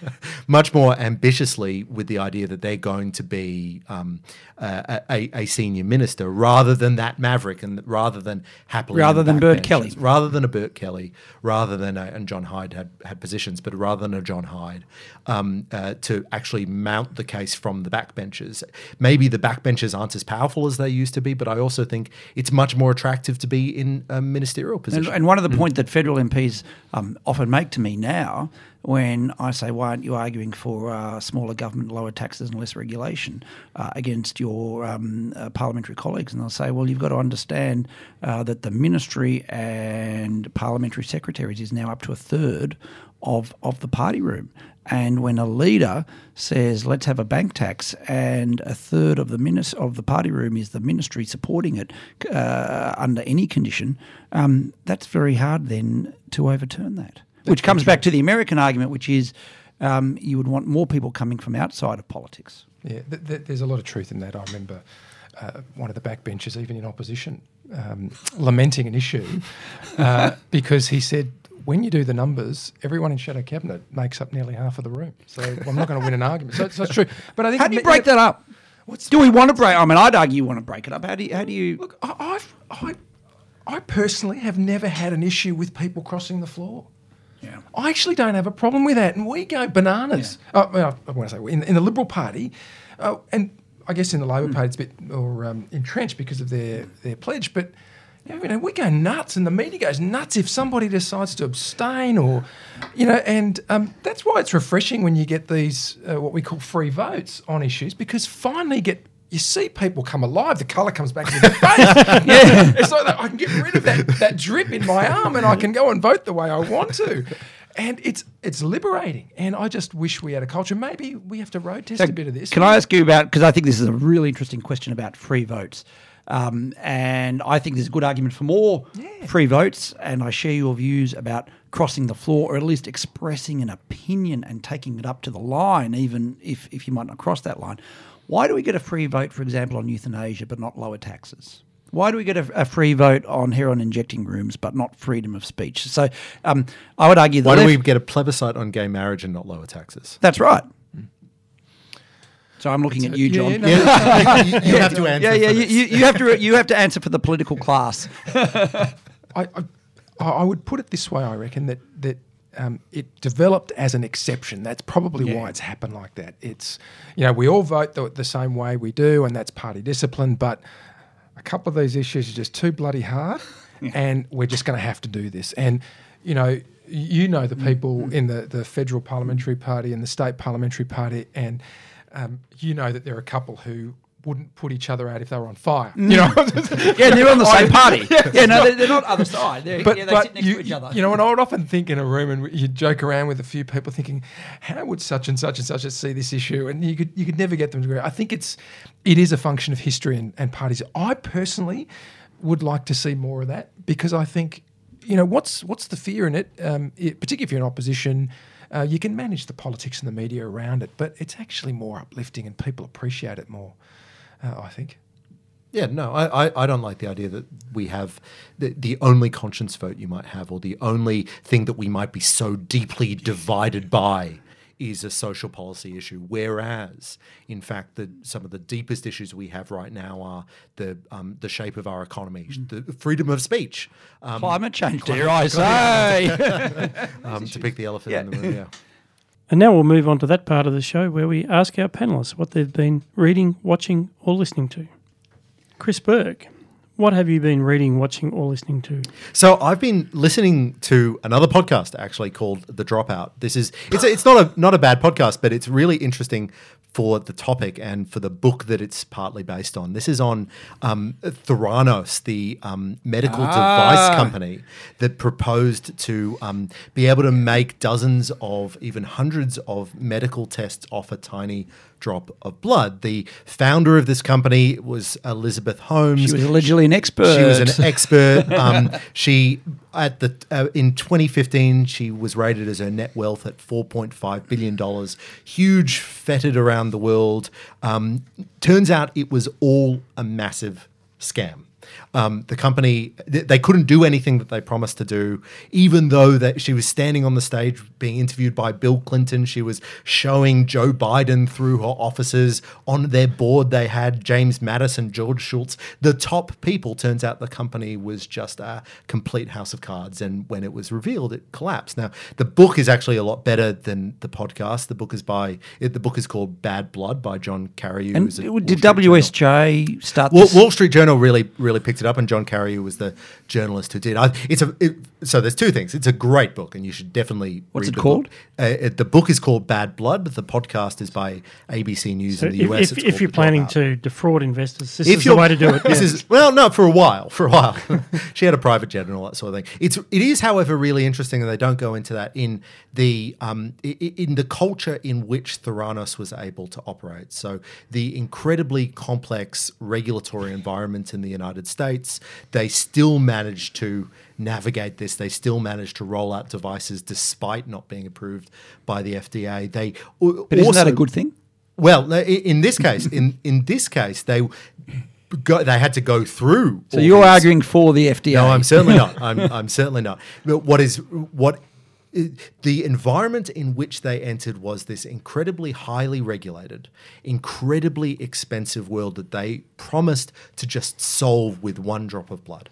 much more ambitiously with the idea that they're going to be um, a, a, a senior minister rather than that maverick and rather than happily Rather than Bert. Kelly. rather than a Bert Kelly, rather than a, and John Hyde had, had positions, but rather than a John Hyde um, uh, to actually mount the case from the backbenches. Maybe the backbenches aren't as powerful as they used to be, but I also think it's much more attractive to be in a ministerial position. And, and one of the points that federal MPs um, often make to me now, when I say, "Why aren't you arguing for uh, smaller government, lower taxes, and less regulation uh, against your um, uh, parliamentary colleagues?" and they'll say, "Well, you've got to understand uh, that the ministry and parliamentary secretaries is now up to a third of of the party room." And when a leader says, "Let's have a bank tax," and a third of the minis- of the party room is the ministry supporting it uh, under any condition, um, that's very hard then to overturn that. Which comes back to the American argument, which is um, you would want more people coming from outside of politics. Yeah, th- th- there's a lot of truth in that. I remember uh, one of the backbenchers, even in opposition, um, lamenting an issue uh, because he said, when you do the numbers, everyone in shadow cabinet makes up nearly half of the room. So I'm not going to win an argument. So, so it's true. But I think How do you break that up? do we want to break? I mean, I'd argue you want to break it up. How do you? How do you? Look, I, I've, I, I personally have never had an issue with people crossing the floor. Yeah. I actually don't have a problem with that, and we go bananas. Uh, well, I want to say in, in the Liberal Party, uh, and I guess in the Labor Party it's a bit more um, entrenched because of their their pledge. But you know, we go nuts, and the media goes nuts if somebody decides to abstain, or you know, and um, that's why it's refreshing when you get these uh, what we call free votes on issues because finally get. You see people come alive. The colour comes back to their face. yeah, it's like that I can get rid of that, that drip in my arm, and I can go and vote the way I want to. And it's it's liberating. And I just wish we had a culture. Maybe we have to road test a bit of this. Can I ask you about? Because I think this is a really interesting question about free votes. Um, and I think there's a good argument for more free votes. And I share your views about crossing the floor, or at least expressing an opinion and taking it up to the line, even if, if you might not cross that line. Why do we get a free vote, for example, on euthanasia, but not lower taxes? Why do we get a, a free vote on heroin injecting rooms, but not freedom of speech? So um, I would argue the Why do left, we get a plebiscite on gay marriage and not lower taxes? That's right. So I'm looking at you, John. yeah, no, you, you have to answer. yeah, yeah. for You, this. you, you have to you have to answer for the political class. I, I, I would put it this way. I reckon that that um, it developed as an exception. That's probably why it's happened like that. It's you know we all vote the, the same way we do, and that's party discipline. But a couple of these issues are just too bloody hard, and we're just going to have to do this. And you know. You know the people in the, the federal parliamentary party and the state parliamentary party, and um, you know that there are a couple who wouldn't put each other out if they were on fire. You know, Yeah, they're on the same party. Yeah, no, they're, they're not other side. They're, but, yeah, they but sit next you, to each other. You know, and I would often think in a room and you joke around with a few people thinking, how would such and such and such see this issue? And you could you could never get them to agree. I think it's it is a function of history and, and parties. I personally would like to see more of that because I think, you know, what's what's the fear in it? Um, it particularly if you're in opposition. Uh, you can manage the politics and the media around it, but it's actually more uplifting and people appreciate it more, uh, I think. Yeah, no, I, I, I don't like the idea that we have the, the only conscience vote you might have, or the only thing that we might be so deeply divided by is a social policy issue. Whereas, in fact, the, some of the deepest issues we have right now are the um, the shape of our economy, the freedom of speech, um, Climate change, dare I say? um, to pick the elephant in the room. Yeah. And now we'll move on to that part of the show where we ask our panelists what they've been reading, watching, or listening to. Chris Berg, what have you been reading, watching, or listening to? So I've been listening to another podcast actually called The Dropout. This is it's a, it's not a not a bad podcast, but it's really interesting for the topic and for the book that it's partly based on. This is on um, Theranos, the um, medical device company that proposed to um, be able to make dozens of even hundreds of medical tests off a tiny drop of blood. The founder of this company was Elizabeth Holmes. She was allegedly an expert. She was an expert. Um, she at the uh, in 2015 she was rated as her net wealth at 4.5 billion dollars. Huge, fetid around the world. Um, turns out it was all a massive scam. Um, the company th- they couldn't do anything that they promised to do, even though that she was standing on the stage being interviewed by Bill Clinton. She was showing Joe Biden through her offices. On their board, they had James Madison, George Shultz, the top people. Turns out the company was just a complete house of cards, and when it was revealed, it collapsed. Now, the book is actually a lot better than the podcast. The book is by it, the book is called Bad Blood by John Carreyrou. and did Street Journal. WSJ start Wall? Wall Street Journal really, really picked it up, and John Carreyrou was the journalist who did. I, it's a it, so there's two things. It's a great book, and you should definitely. What's read it the called? Book. Uh, it- the book is called Bad Blood. The podcast is by ABC News So in the if, US. if, if you're planning Dropout. to defraud investors, this If is the way to do it. This Yeah. is well, no, for a while, for a while. she had a private jet and all that sort of thing. It's it is, however, really interesting, and they don't go into that in the um in the culture in which Theranos was able to operate. So the incredibly complex regulatory environment in the United States, they still managed to navigate this. They still managed to roll out devices despite not being approved by the FDA. They but isn't that a good thing? well, in this case, in in this case, they go, they had to go through. So you're these- arguing for the FDA? No, I'm certainly not. I'm I'm certainly not. But what is what the environment in which they entered was this incredibly highly regulated, incredibly expensive world that they promised to just solve with one drop of blood.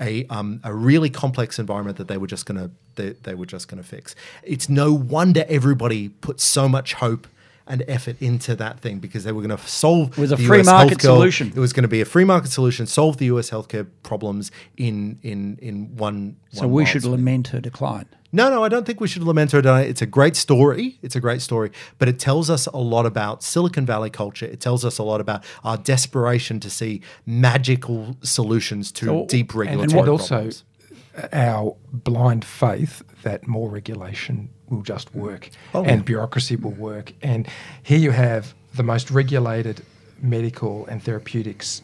A, um, a really complex environment that they were just gonna they, they were just gonna fix. It's no wonder everybody put so much hope and effort into that thing because they were going to solve It was a the free US market healthcare- solution. It was going to be a free market solution, solve the US healthcare problems in in in one. so one we should swing. lament her decline. No, no, I don't think we should lament her. It's a great story. It's a great story, but it tells us a lot about Silicon Valley culture. It tells us a lot about our desperation to see magical solutions to So- deep and- regulatory and also problems. our blind faith that more regulation will just work Oh, and bureaucracy will work. And here you have the most regulated medical and therapeutics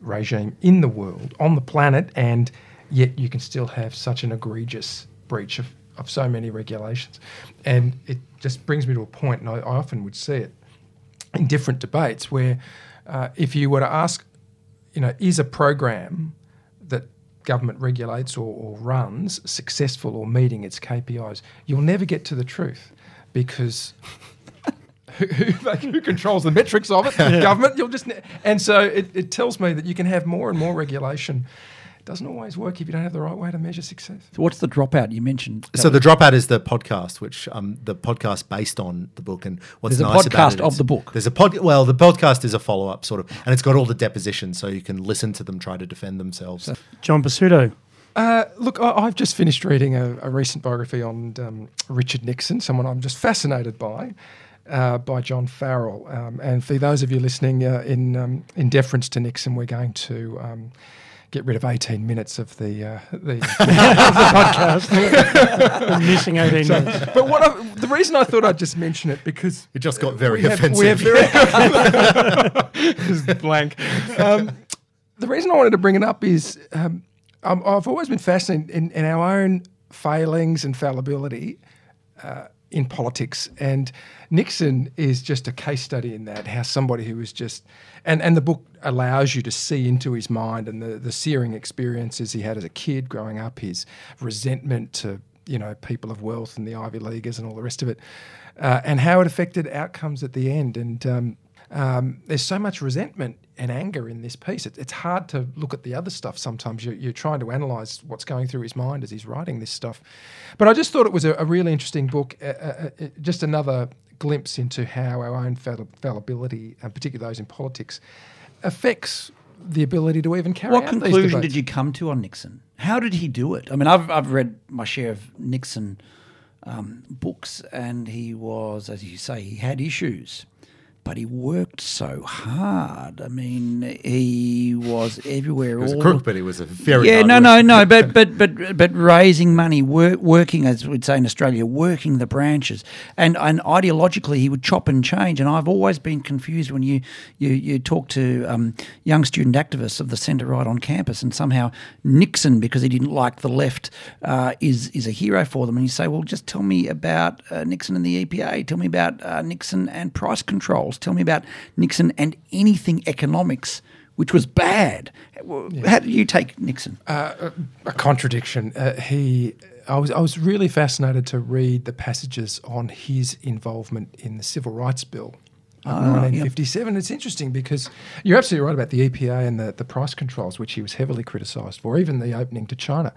regime in the world, on the planet, and yet you can still have such an egregious breach of, of so many regulations. And it just brings me to a point, and I, I often would see it in different debates where uh, if you were to ask you know, is a program government regulates or, or runs successful or meeting its KPIs? You'll never get to the truth because who, who, who controls the metrics of it? Government. You'll just and so it, it tells me that you can have more and more regulation. It doesn't always work if you don't have the right way to measure success. So what's the dropout you mentioned? So the dropout is the podcast, which um, the podcast based on the book, and what's There's a nice about podcast it of the book. There's a pod. Well, the podcast is a follow up sort of, and it's got all the depositions, so you can listen to them try to defend themselves. John Pesutto. Uh, look, I, I've just finished reading a, a recent biography on um, Richard Nixon, someone I'm just fascinated by, uh, by John Farrell. Um, and for those of you listening, uh, in um, in deference to Nixon, we're going to um, get rid of 18 minutes of the uh, the. podcast. Missing 18 minutes. but what I, the reason I thought I'd just mention it because It just got very we have, offensive. we have very just blank. Um, the reason I wanted to bring it up is um, I'm, I've always been fascinated in, in our own failings and fallibility uh, in politics, and Nixon is just a case study in that. How somebody who was just and and the book allows you to see into his mind and the the searing experiences he had as a kid growing up, his resentment to you know people of wealth and the Ivy Leaguers and all the rest of it, uh, and how it affected outcomes at the end. And um, um, there's so much resentment and anger in this piece. It, it's hard to look at the other stuff sometimes. You're, you're trying to analyse what's going through his mind as he's writing this stuff. But I just thought it was a, a really interesting book, uh, uh, uh, just another glimpse into how our own fallibility, and particularly those in politics, affects the ability to even carry What out conclusion did you come to on Nixon? How did he do it? I mean, I've, I've read my share of Nixon um, books, and he was, as you say, he had issues, but he worked so hard. I mean, he was everywhere. He was a crook, but he was a very yeah, no, no, no, but but but but raising money, work, working as we'd say in Australia, working the branches, and and ideologically he would chop and change. And I've always been confused when you you you talk to um, young student activists of the centre right on campus, and somehow Nixon, because he didn't like the left, uh, is is a hero for them. And you say, well, just tell me about uh, Nixon and the EPA. Tell me about uh, Nixon and price controls. Tell me about Nixon and anything economics. Which was bad. How did you take Nixon? a contradiction. Uh, he, I was, I was really fascinated to read the passages on his involvement in the Civil Rights Bill. Of 1957. It's interesting because you're absolutely right about the EPA and the, the price controls, which he was heavily criticised for, even the opening to China.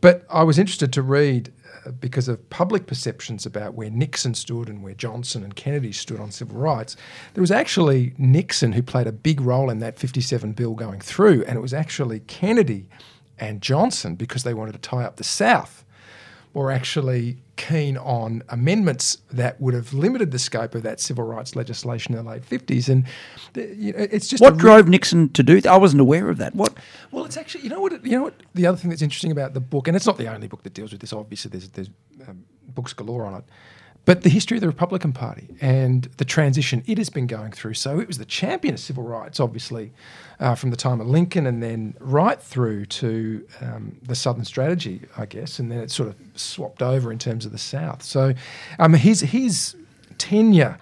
But I was interested to read uh, because of public perceptions about where Nixon stood and where Johnson and Kennedy stood on civil rights. There was actually Nixon who played a big role in that 57 bill going through, and it was actually Kennedy and Johnson because they wanted to tie up the South were actually keen on amendments that would have limited the scope of that civil rights legislation in the late 50s. And you know, it's just What a re- drove Nixon to do that? I wasn't aware of that. What? well, it's actually you know what you know what the other thing that's interesting about the book, and it's not the only book that deals with this. Obviously, there's there's um, books galore on it, but the history of the Republican Party and the transition it has been going through. So it was the champion of civil rights, obviously, uh, from the time of Lincoln, and then right through to um, the Southern strategy, I guess, and then it sort of swapped over in terms of the South. So um, his his tenure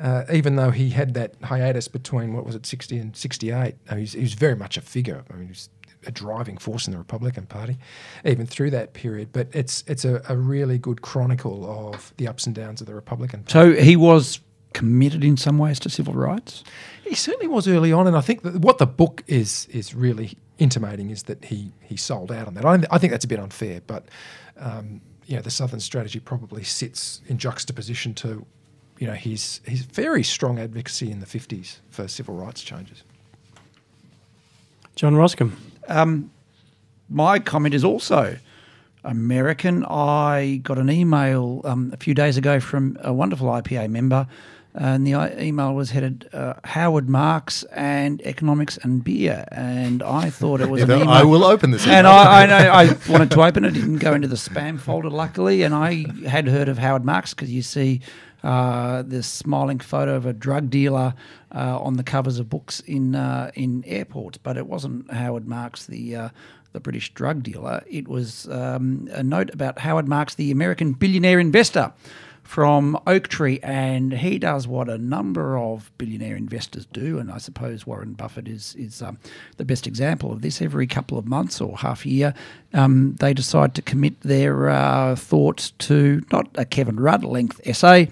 uh, even though he had that hiatus between what was it, 60 and 68, uh, he's, he was very much a figure. I mean, he was a driving force in the Republican Party, even through that period. But it's it's a, a really good chronicle of the ups and downs of the Republican Party. So he was committed in some ways to civil rights. He certainly was early on, and I think that what the book is is really intimating is that he he sold out on that. I, I think that's a bit unfair, but um, you know the Southern strategy probably sits in juxtaposition to you know his his very strong advocacy in the fifties for civil rights changes. John Roskam. My comment is also American. I got an email um, a few days ago from a wonderful IPA member, and the email was headed uh, Howard Marks and economics and beer, and I thought it was an email. I will open this. And. I, I know I wanted to open it. it, didn't go into the spam folder, luckily. And I had heard of Howard Marks because you see uh, this smiling photo of a drug dealer uh, on the covers of books in uh, in airports, but it wasn't Howard Marks, the uh, the British drug dealer. It was um, a note about Howard Marks, the American billionaire investor. From Oaktree, and he does what a number of billionaire investors do, and I suppose Warren Buffett is is um, the best example of this. Every couple of months or half a year, um, they decide to commit their uh, thoughts to not a Kevin Rudd length essay,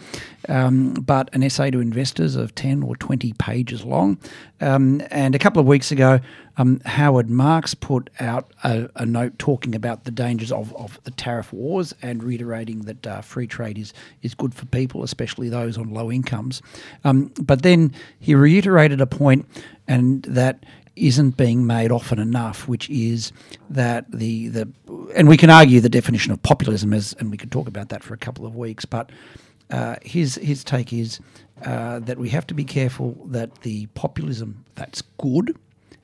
um, but an essay to investors of 10 or 20 pages long. Um, and a couple of weeks ago, um, Howard Marks put out a, a, note talking about the dangers of, of the tariff wars and reiterating that uh, free trade is, is good for people, especially those on low incomes. Um, but then he reiterated a point, and that isn't being made often enough, which is that the the and we can argue the definition of populism is, and we could talk about that for a couple of weeks, but uh, his his take is uh, that we have to be careful that the populism that's good,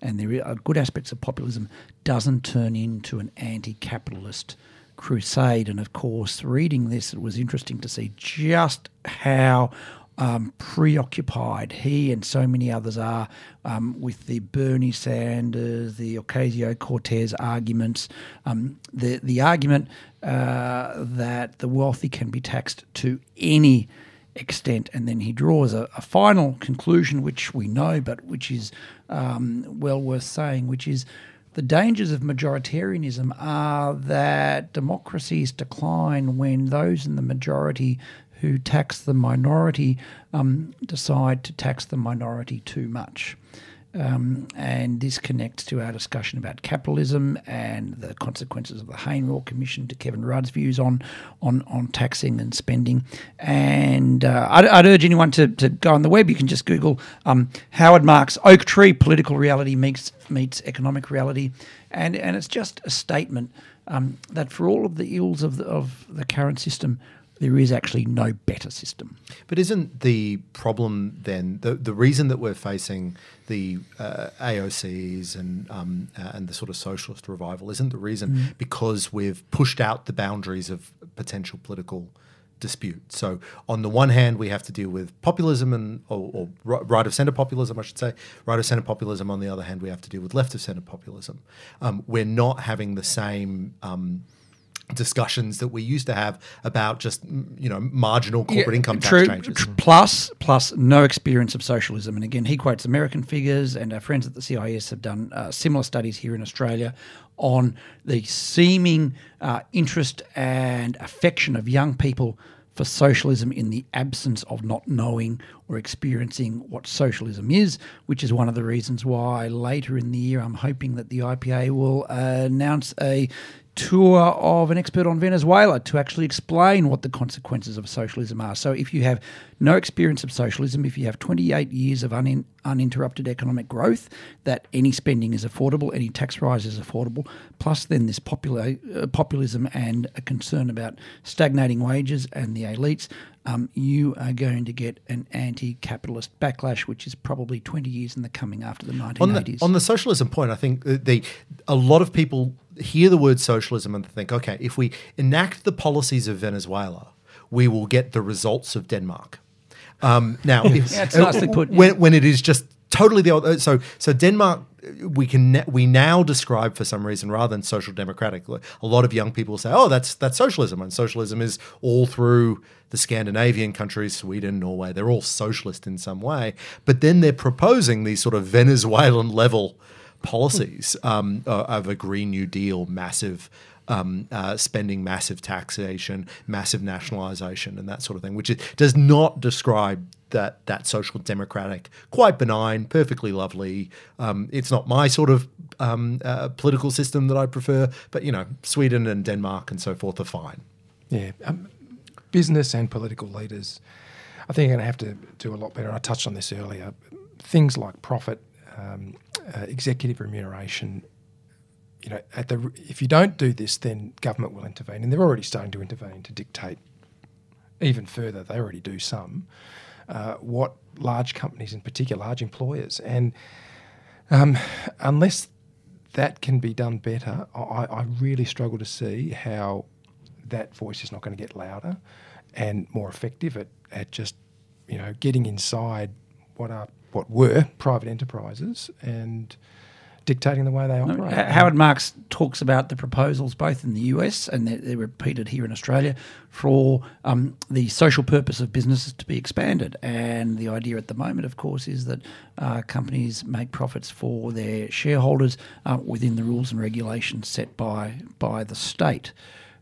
and there are good aspects of populism, doesn't turn into an anti-capitalist crusade. And of course, reading this, it was interesting to see just how um, preoccupied he and so many others are um, with the Bernie Sanders, the Ocasio Cortez arguments, um, the the argument uh, that the wealthy can be taxed to any extent, and then he draws a, a final conclusion, which we know, but which is um, well worth saying, which is. The dangers of majoritarianism are that democracies decline when those in the majority who tax the minority um, decide to tax the minority too much. Um, and this connects to our discussion about capitalism and the consequences of the Hayne Royal Commission to Kevin Rudd's views on on, on taxing and spending. And uh, I'd, I'd, urge anyone to, to go on the web. You can just Google um, Howard Marks Oaktree Political Reality meets meets Economic Reality, and and it's just a statement um, that for all of the ills of the, of the current system, there is actually no better system. But isn't the problem then the the reason that we're facing the uh, AOCs and um, uh, and the sort of socialist revival isn't the reason mm. because we've pushed out the boundaries of potential political dispute. So on the one hand, we have to deal with populism and or, or right of centre populism, I should say. Right of centre populism. On the other hand, we have to deal with left of centre populism. Um, we're not having the same um, discussions that we used to have about just you know marginal corporate yeah, income tax true, changes. Plus, plus no experience of socialism. And again, he quotes American figures, and our friends at the CIS have done uh, similar studies here in Australia on the seeming uh, interest and affection of young people for socialism in the absence of not knowing or experiencing what socialism is, which is one of the reasons why later in the year I'm hoping that the IPA will uh, announce a tour of an expert on Venezuela to actually explain what the consequences of socialism are. So, if you have no experience of socialism, if you have 28 years of unin- uninterrupted economic growth, that any spending is affordable, any tax rise is affordable, plus then this popula- uh, populism and a concern about stagnating wages and the elites, um, you are going to get an anti-capitalist backlash, which is probably 20 years in the coming after the 1980s. On the, on the socialism point, I think the, a lot of people hear the word socialism and think, okay, if we enact the policies of Venezuela, we will get the results of Denmark. Um, now, if, yeah, it's nicely put. When, yeah. when it is just totally the other. So, so Denmark, we can we now describe for some reason rather than social democratic. A lot of young people say, "Oh, that's that's socialism," and socialism is all through the Scandinavian countries, Sweden, Norway. They're all socialist in some way, but then they're proposing these sort of Venezuelan level policies um, uh, of a Green New Deal, massive um, uh, spending, massive taxation, massive nationalisation, and that sort of thing, which does not describe that that social democratic, quite benign, perfectly lovely. Um, it's not my sort of um, uh, political system that I prefer, but you know, Sweden and Denmark and so forth are fine. Yeah, um, business and political leaders, I think, are going to have to do a lot better. I touched on this earlier. Things like profit um, uh, executive remuneration. You know, at the if you don't do this, then government will intervene, and they're already starting to intervene to dictate even further. They already do some uh, what large companies, in particular, large employers, and um, unless that can be done better, I, I really struggle to see how that voice is not going to get louder and more effective at, at just you know getting inside what are what were private enterprises and dictating the way they operate. Howard Marks talks about the proposals both in the US and they're, they're repeated here in Australia for um, the social purpose of businesses to be expanded. And the idea at the moment, of course, is that uh, companies make profits for their shareholders uh, within the rules and regulations set by by the state.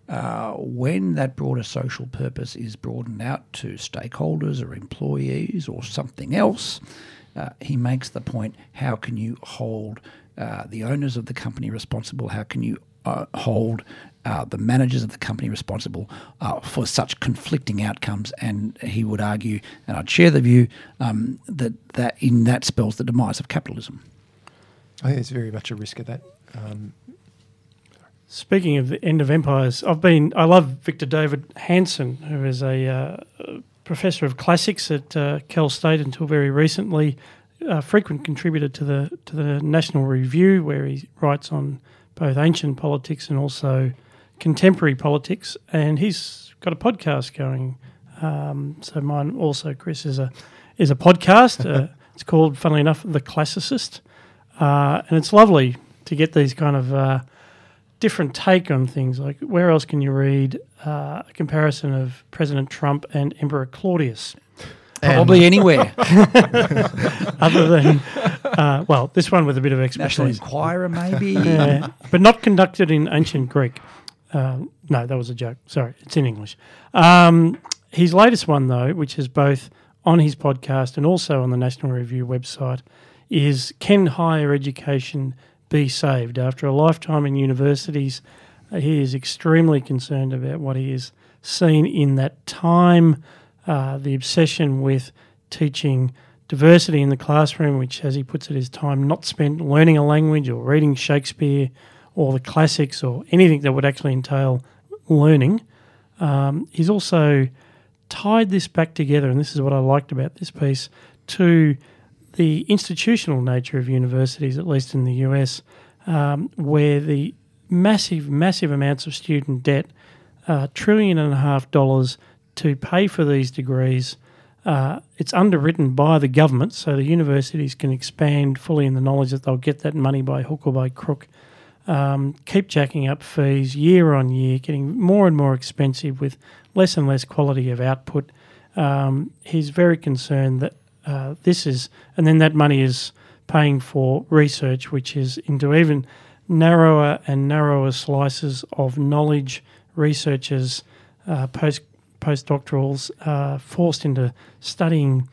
Uh, when that broader social purpose is broadened out to stakeholders or employees or something else, uh, he makes the point how can you hold uh, the owners of the company responsible? How can you uh, hold uh, the managers of the company responsible for such conflicting outcomes? And he would argue, and I'd share the view, um, that, that in that spells the demise of capitalism. I think there's very much a risk of that. Um, Speaking of the end of empires, I've been. I love Victor Davis Hanson, who is a uh, professor of classics at uh, Cal State until very recently. A frequent contributor to the to the National Review, where he writes on both ancient politics and also contemporary politics. And he's got a podcast going. Um, so mine also, Chris, is a is a podcast. uh, it's called, funnily enough, The Classicist, uh, and it's lovely to get these kind of uh, different take on things. Like, where else can you read uh, a comparison of President Trump and Emperor Claudius? Probably anywhere. Other than, uh, well, this one with a bit of National expertise. Enquirer, maybe. Yeah, but not conducted in ancient Greek. Uh, no, that was a joke. Sorry, it's in English. Um, his latest one, though, which is both on his podcast and also on the National Review website, is Can Higher Education Be Saved? After a lifetime in universities, uh, he is extremely concerned about what he has seen in that time, uh, the obsession with teaching diversity in the classroom, which, as he puts it, is time not spent learning a language or reading Shakespeare or the classics or anything that would actually entail learning. Um, he's also tied this back together, and this is what I liked about this piece, to the institutional nature of universities, at least in the US, um, where the massive, massive amounts of student debt, uh, trillion and a half dollars to pay for these degrees. Uh, it's underwritten by the government, so the universities can expand fully in the knowledge that they'll get that money by hook or by crook. Um, keep jacking up fees year on year, getting more and more expensive with less and less quality of output. Um, he's very concerned that uh, this is, and then that money is paying for research, which is into even narrower and narrower slices of knowledge. Researchers, uh, post postdoctorals, uh, forced into studying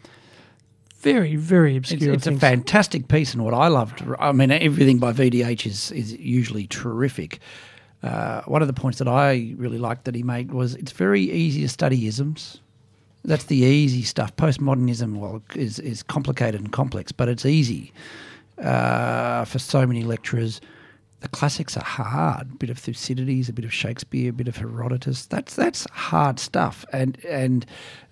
very, very It's, obscure it's a things. fantastic piece, and what I loved, I mean, everything by VDH is is usually terrific. Uh, one of the points that I really liked that he made was it's very easy to study isms. That's the easy stuff. Postmodernism, well, is is complicated and complex, but it's easy uh, for so many lecturers. The classics are hard. A bit of Thucydides, a bit of Shakespeare, a bit of Herodotus. That's that's hard stuff. And and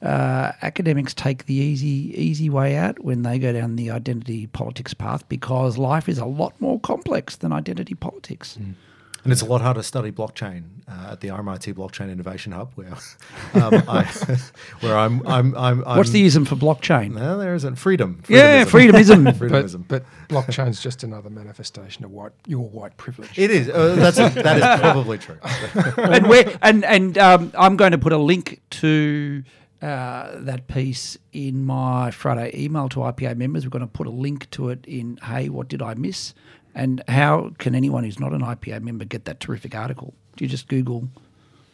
uh, academics take the easy easy way out when they go down the identity politics path because life is a lot more complex than identity politics. And it's a lot harder to study blockchain uh, at the RMIT Blockchain Innovation Hub, where um, I, where I'm, I'm, I'm, I'm. What's the ism for blockchain? No, there isn't freedom. Yeah, freedomism. but, Freedomism. but blockchain's just another manifestation of white, your white privilege. It is. Uh, that's that is probably true. and where and and um, I'm going to put a link to uh, that piece in my Friday email to IPA members. We're going to put a link to it in Hey, what did I miss? And how can anyone who's not an IPA member get that terrific article? Do you just Google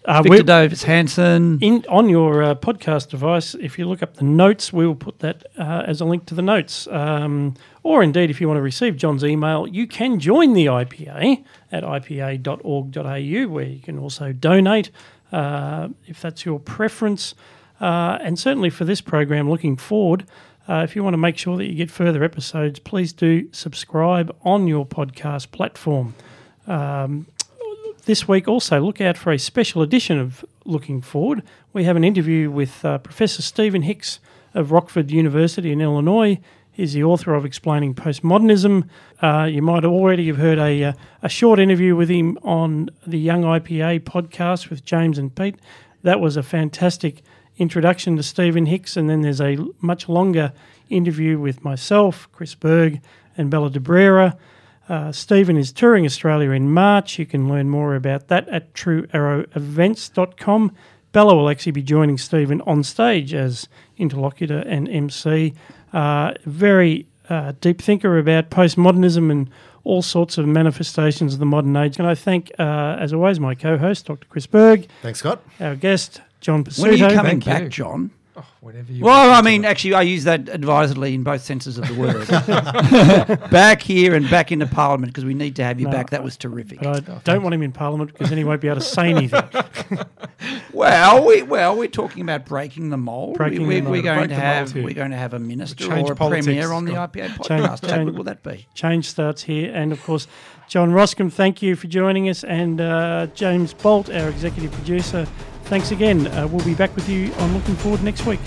Uh, Victor Davis Hanson in on your uh, podcast device, if you look up the notes, we will put that uh, as a link to the notes. Um, or indeed, if you want to receive John's email, you can join the IPA at ipa.org.au, where you can also donate uh, if that's your preference. Uh, and certainly for this program, looking forward, uh, if you want to make sure that you get further episodes, please do subscribe on your podcast platform. Um, this week also look out for a special edition of Looking Forward. We have an interview with uh, Professor Stephen Hicks of Rockford University in Illinois. He's the author of Explaining Postmodernism. Uh, you might already have heard a, uh, a short interview with him on the Young IPA podcast with James and Pete. That was a fantastic introduction to Stephen Hicks, and then there's a much longer interview with myself, Chris Berg, and Bella d'Abrera. Uh, Stephen is touring Australia in March. You can learn more about that at truearrowevents.com. Bella will actually be joining Stephen on stage as interlocutor and MC. Uh, very uh, deep thinker about postmodernism and all sorts of manifestations of the modern age. And I thank, uh, as always, my co-host, Dr. Chris Berg, Thanks, Scott. our guest, John When are you coming Thank you. back, John? Oh, whenever you. Well, I mean, actually, I use that advisedly in both senses of the word. back here and back into Parliament because we need to have you No, back. That was terrific. But I oh, don't want him in Parliament because then he won't be able to say anything. Well, we well we're talking about breaking the mold. Breaking we, the we, mold. are going Break to the mold have we're going to have a minister Change or a premier on the Scott. IPA podcast. Change- How change- good will that be? Change starts here. And of course, John Roskam, thank you for joining us. And uh, James Bolt, our executive producer, thanks again. Uh, we'll be back with you on Looking Forward next week.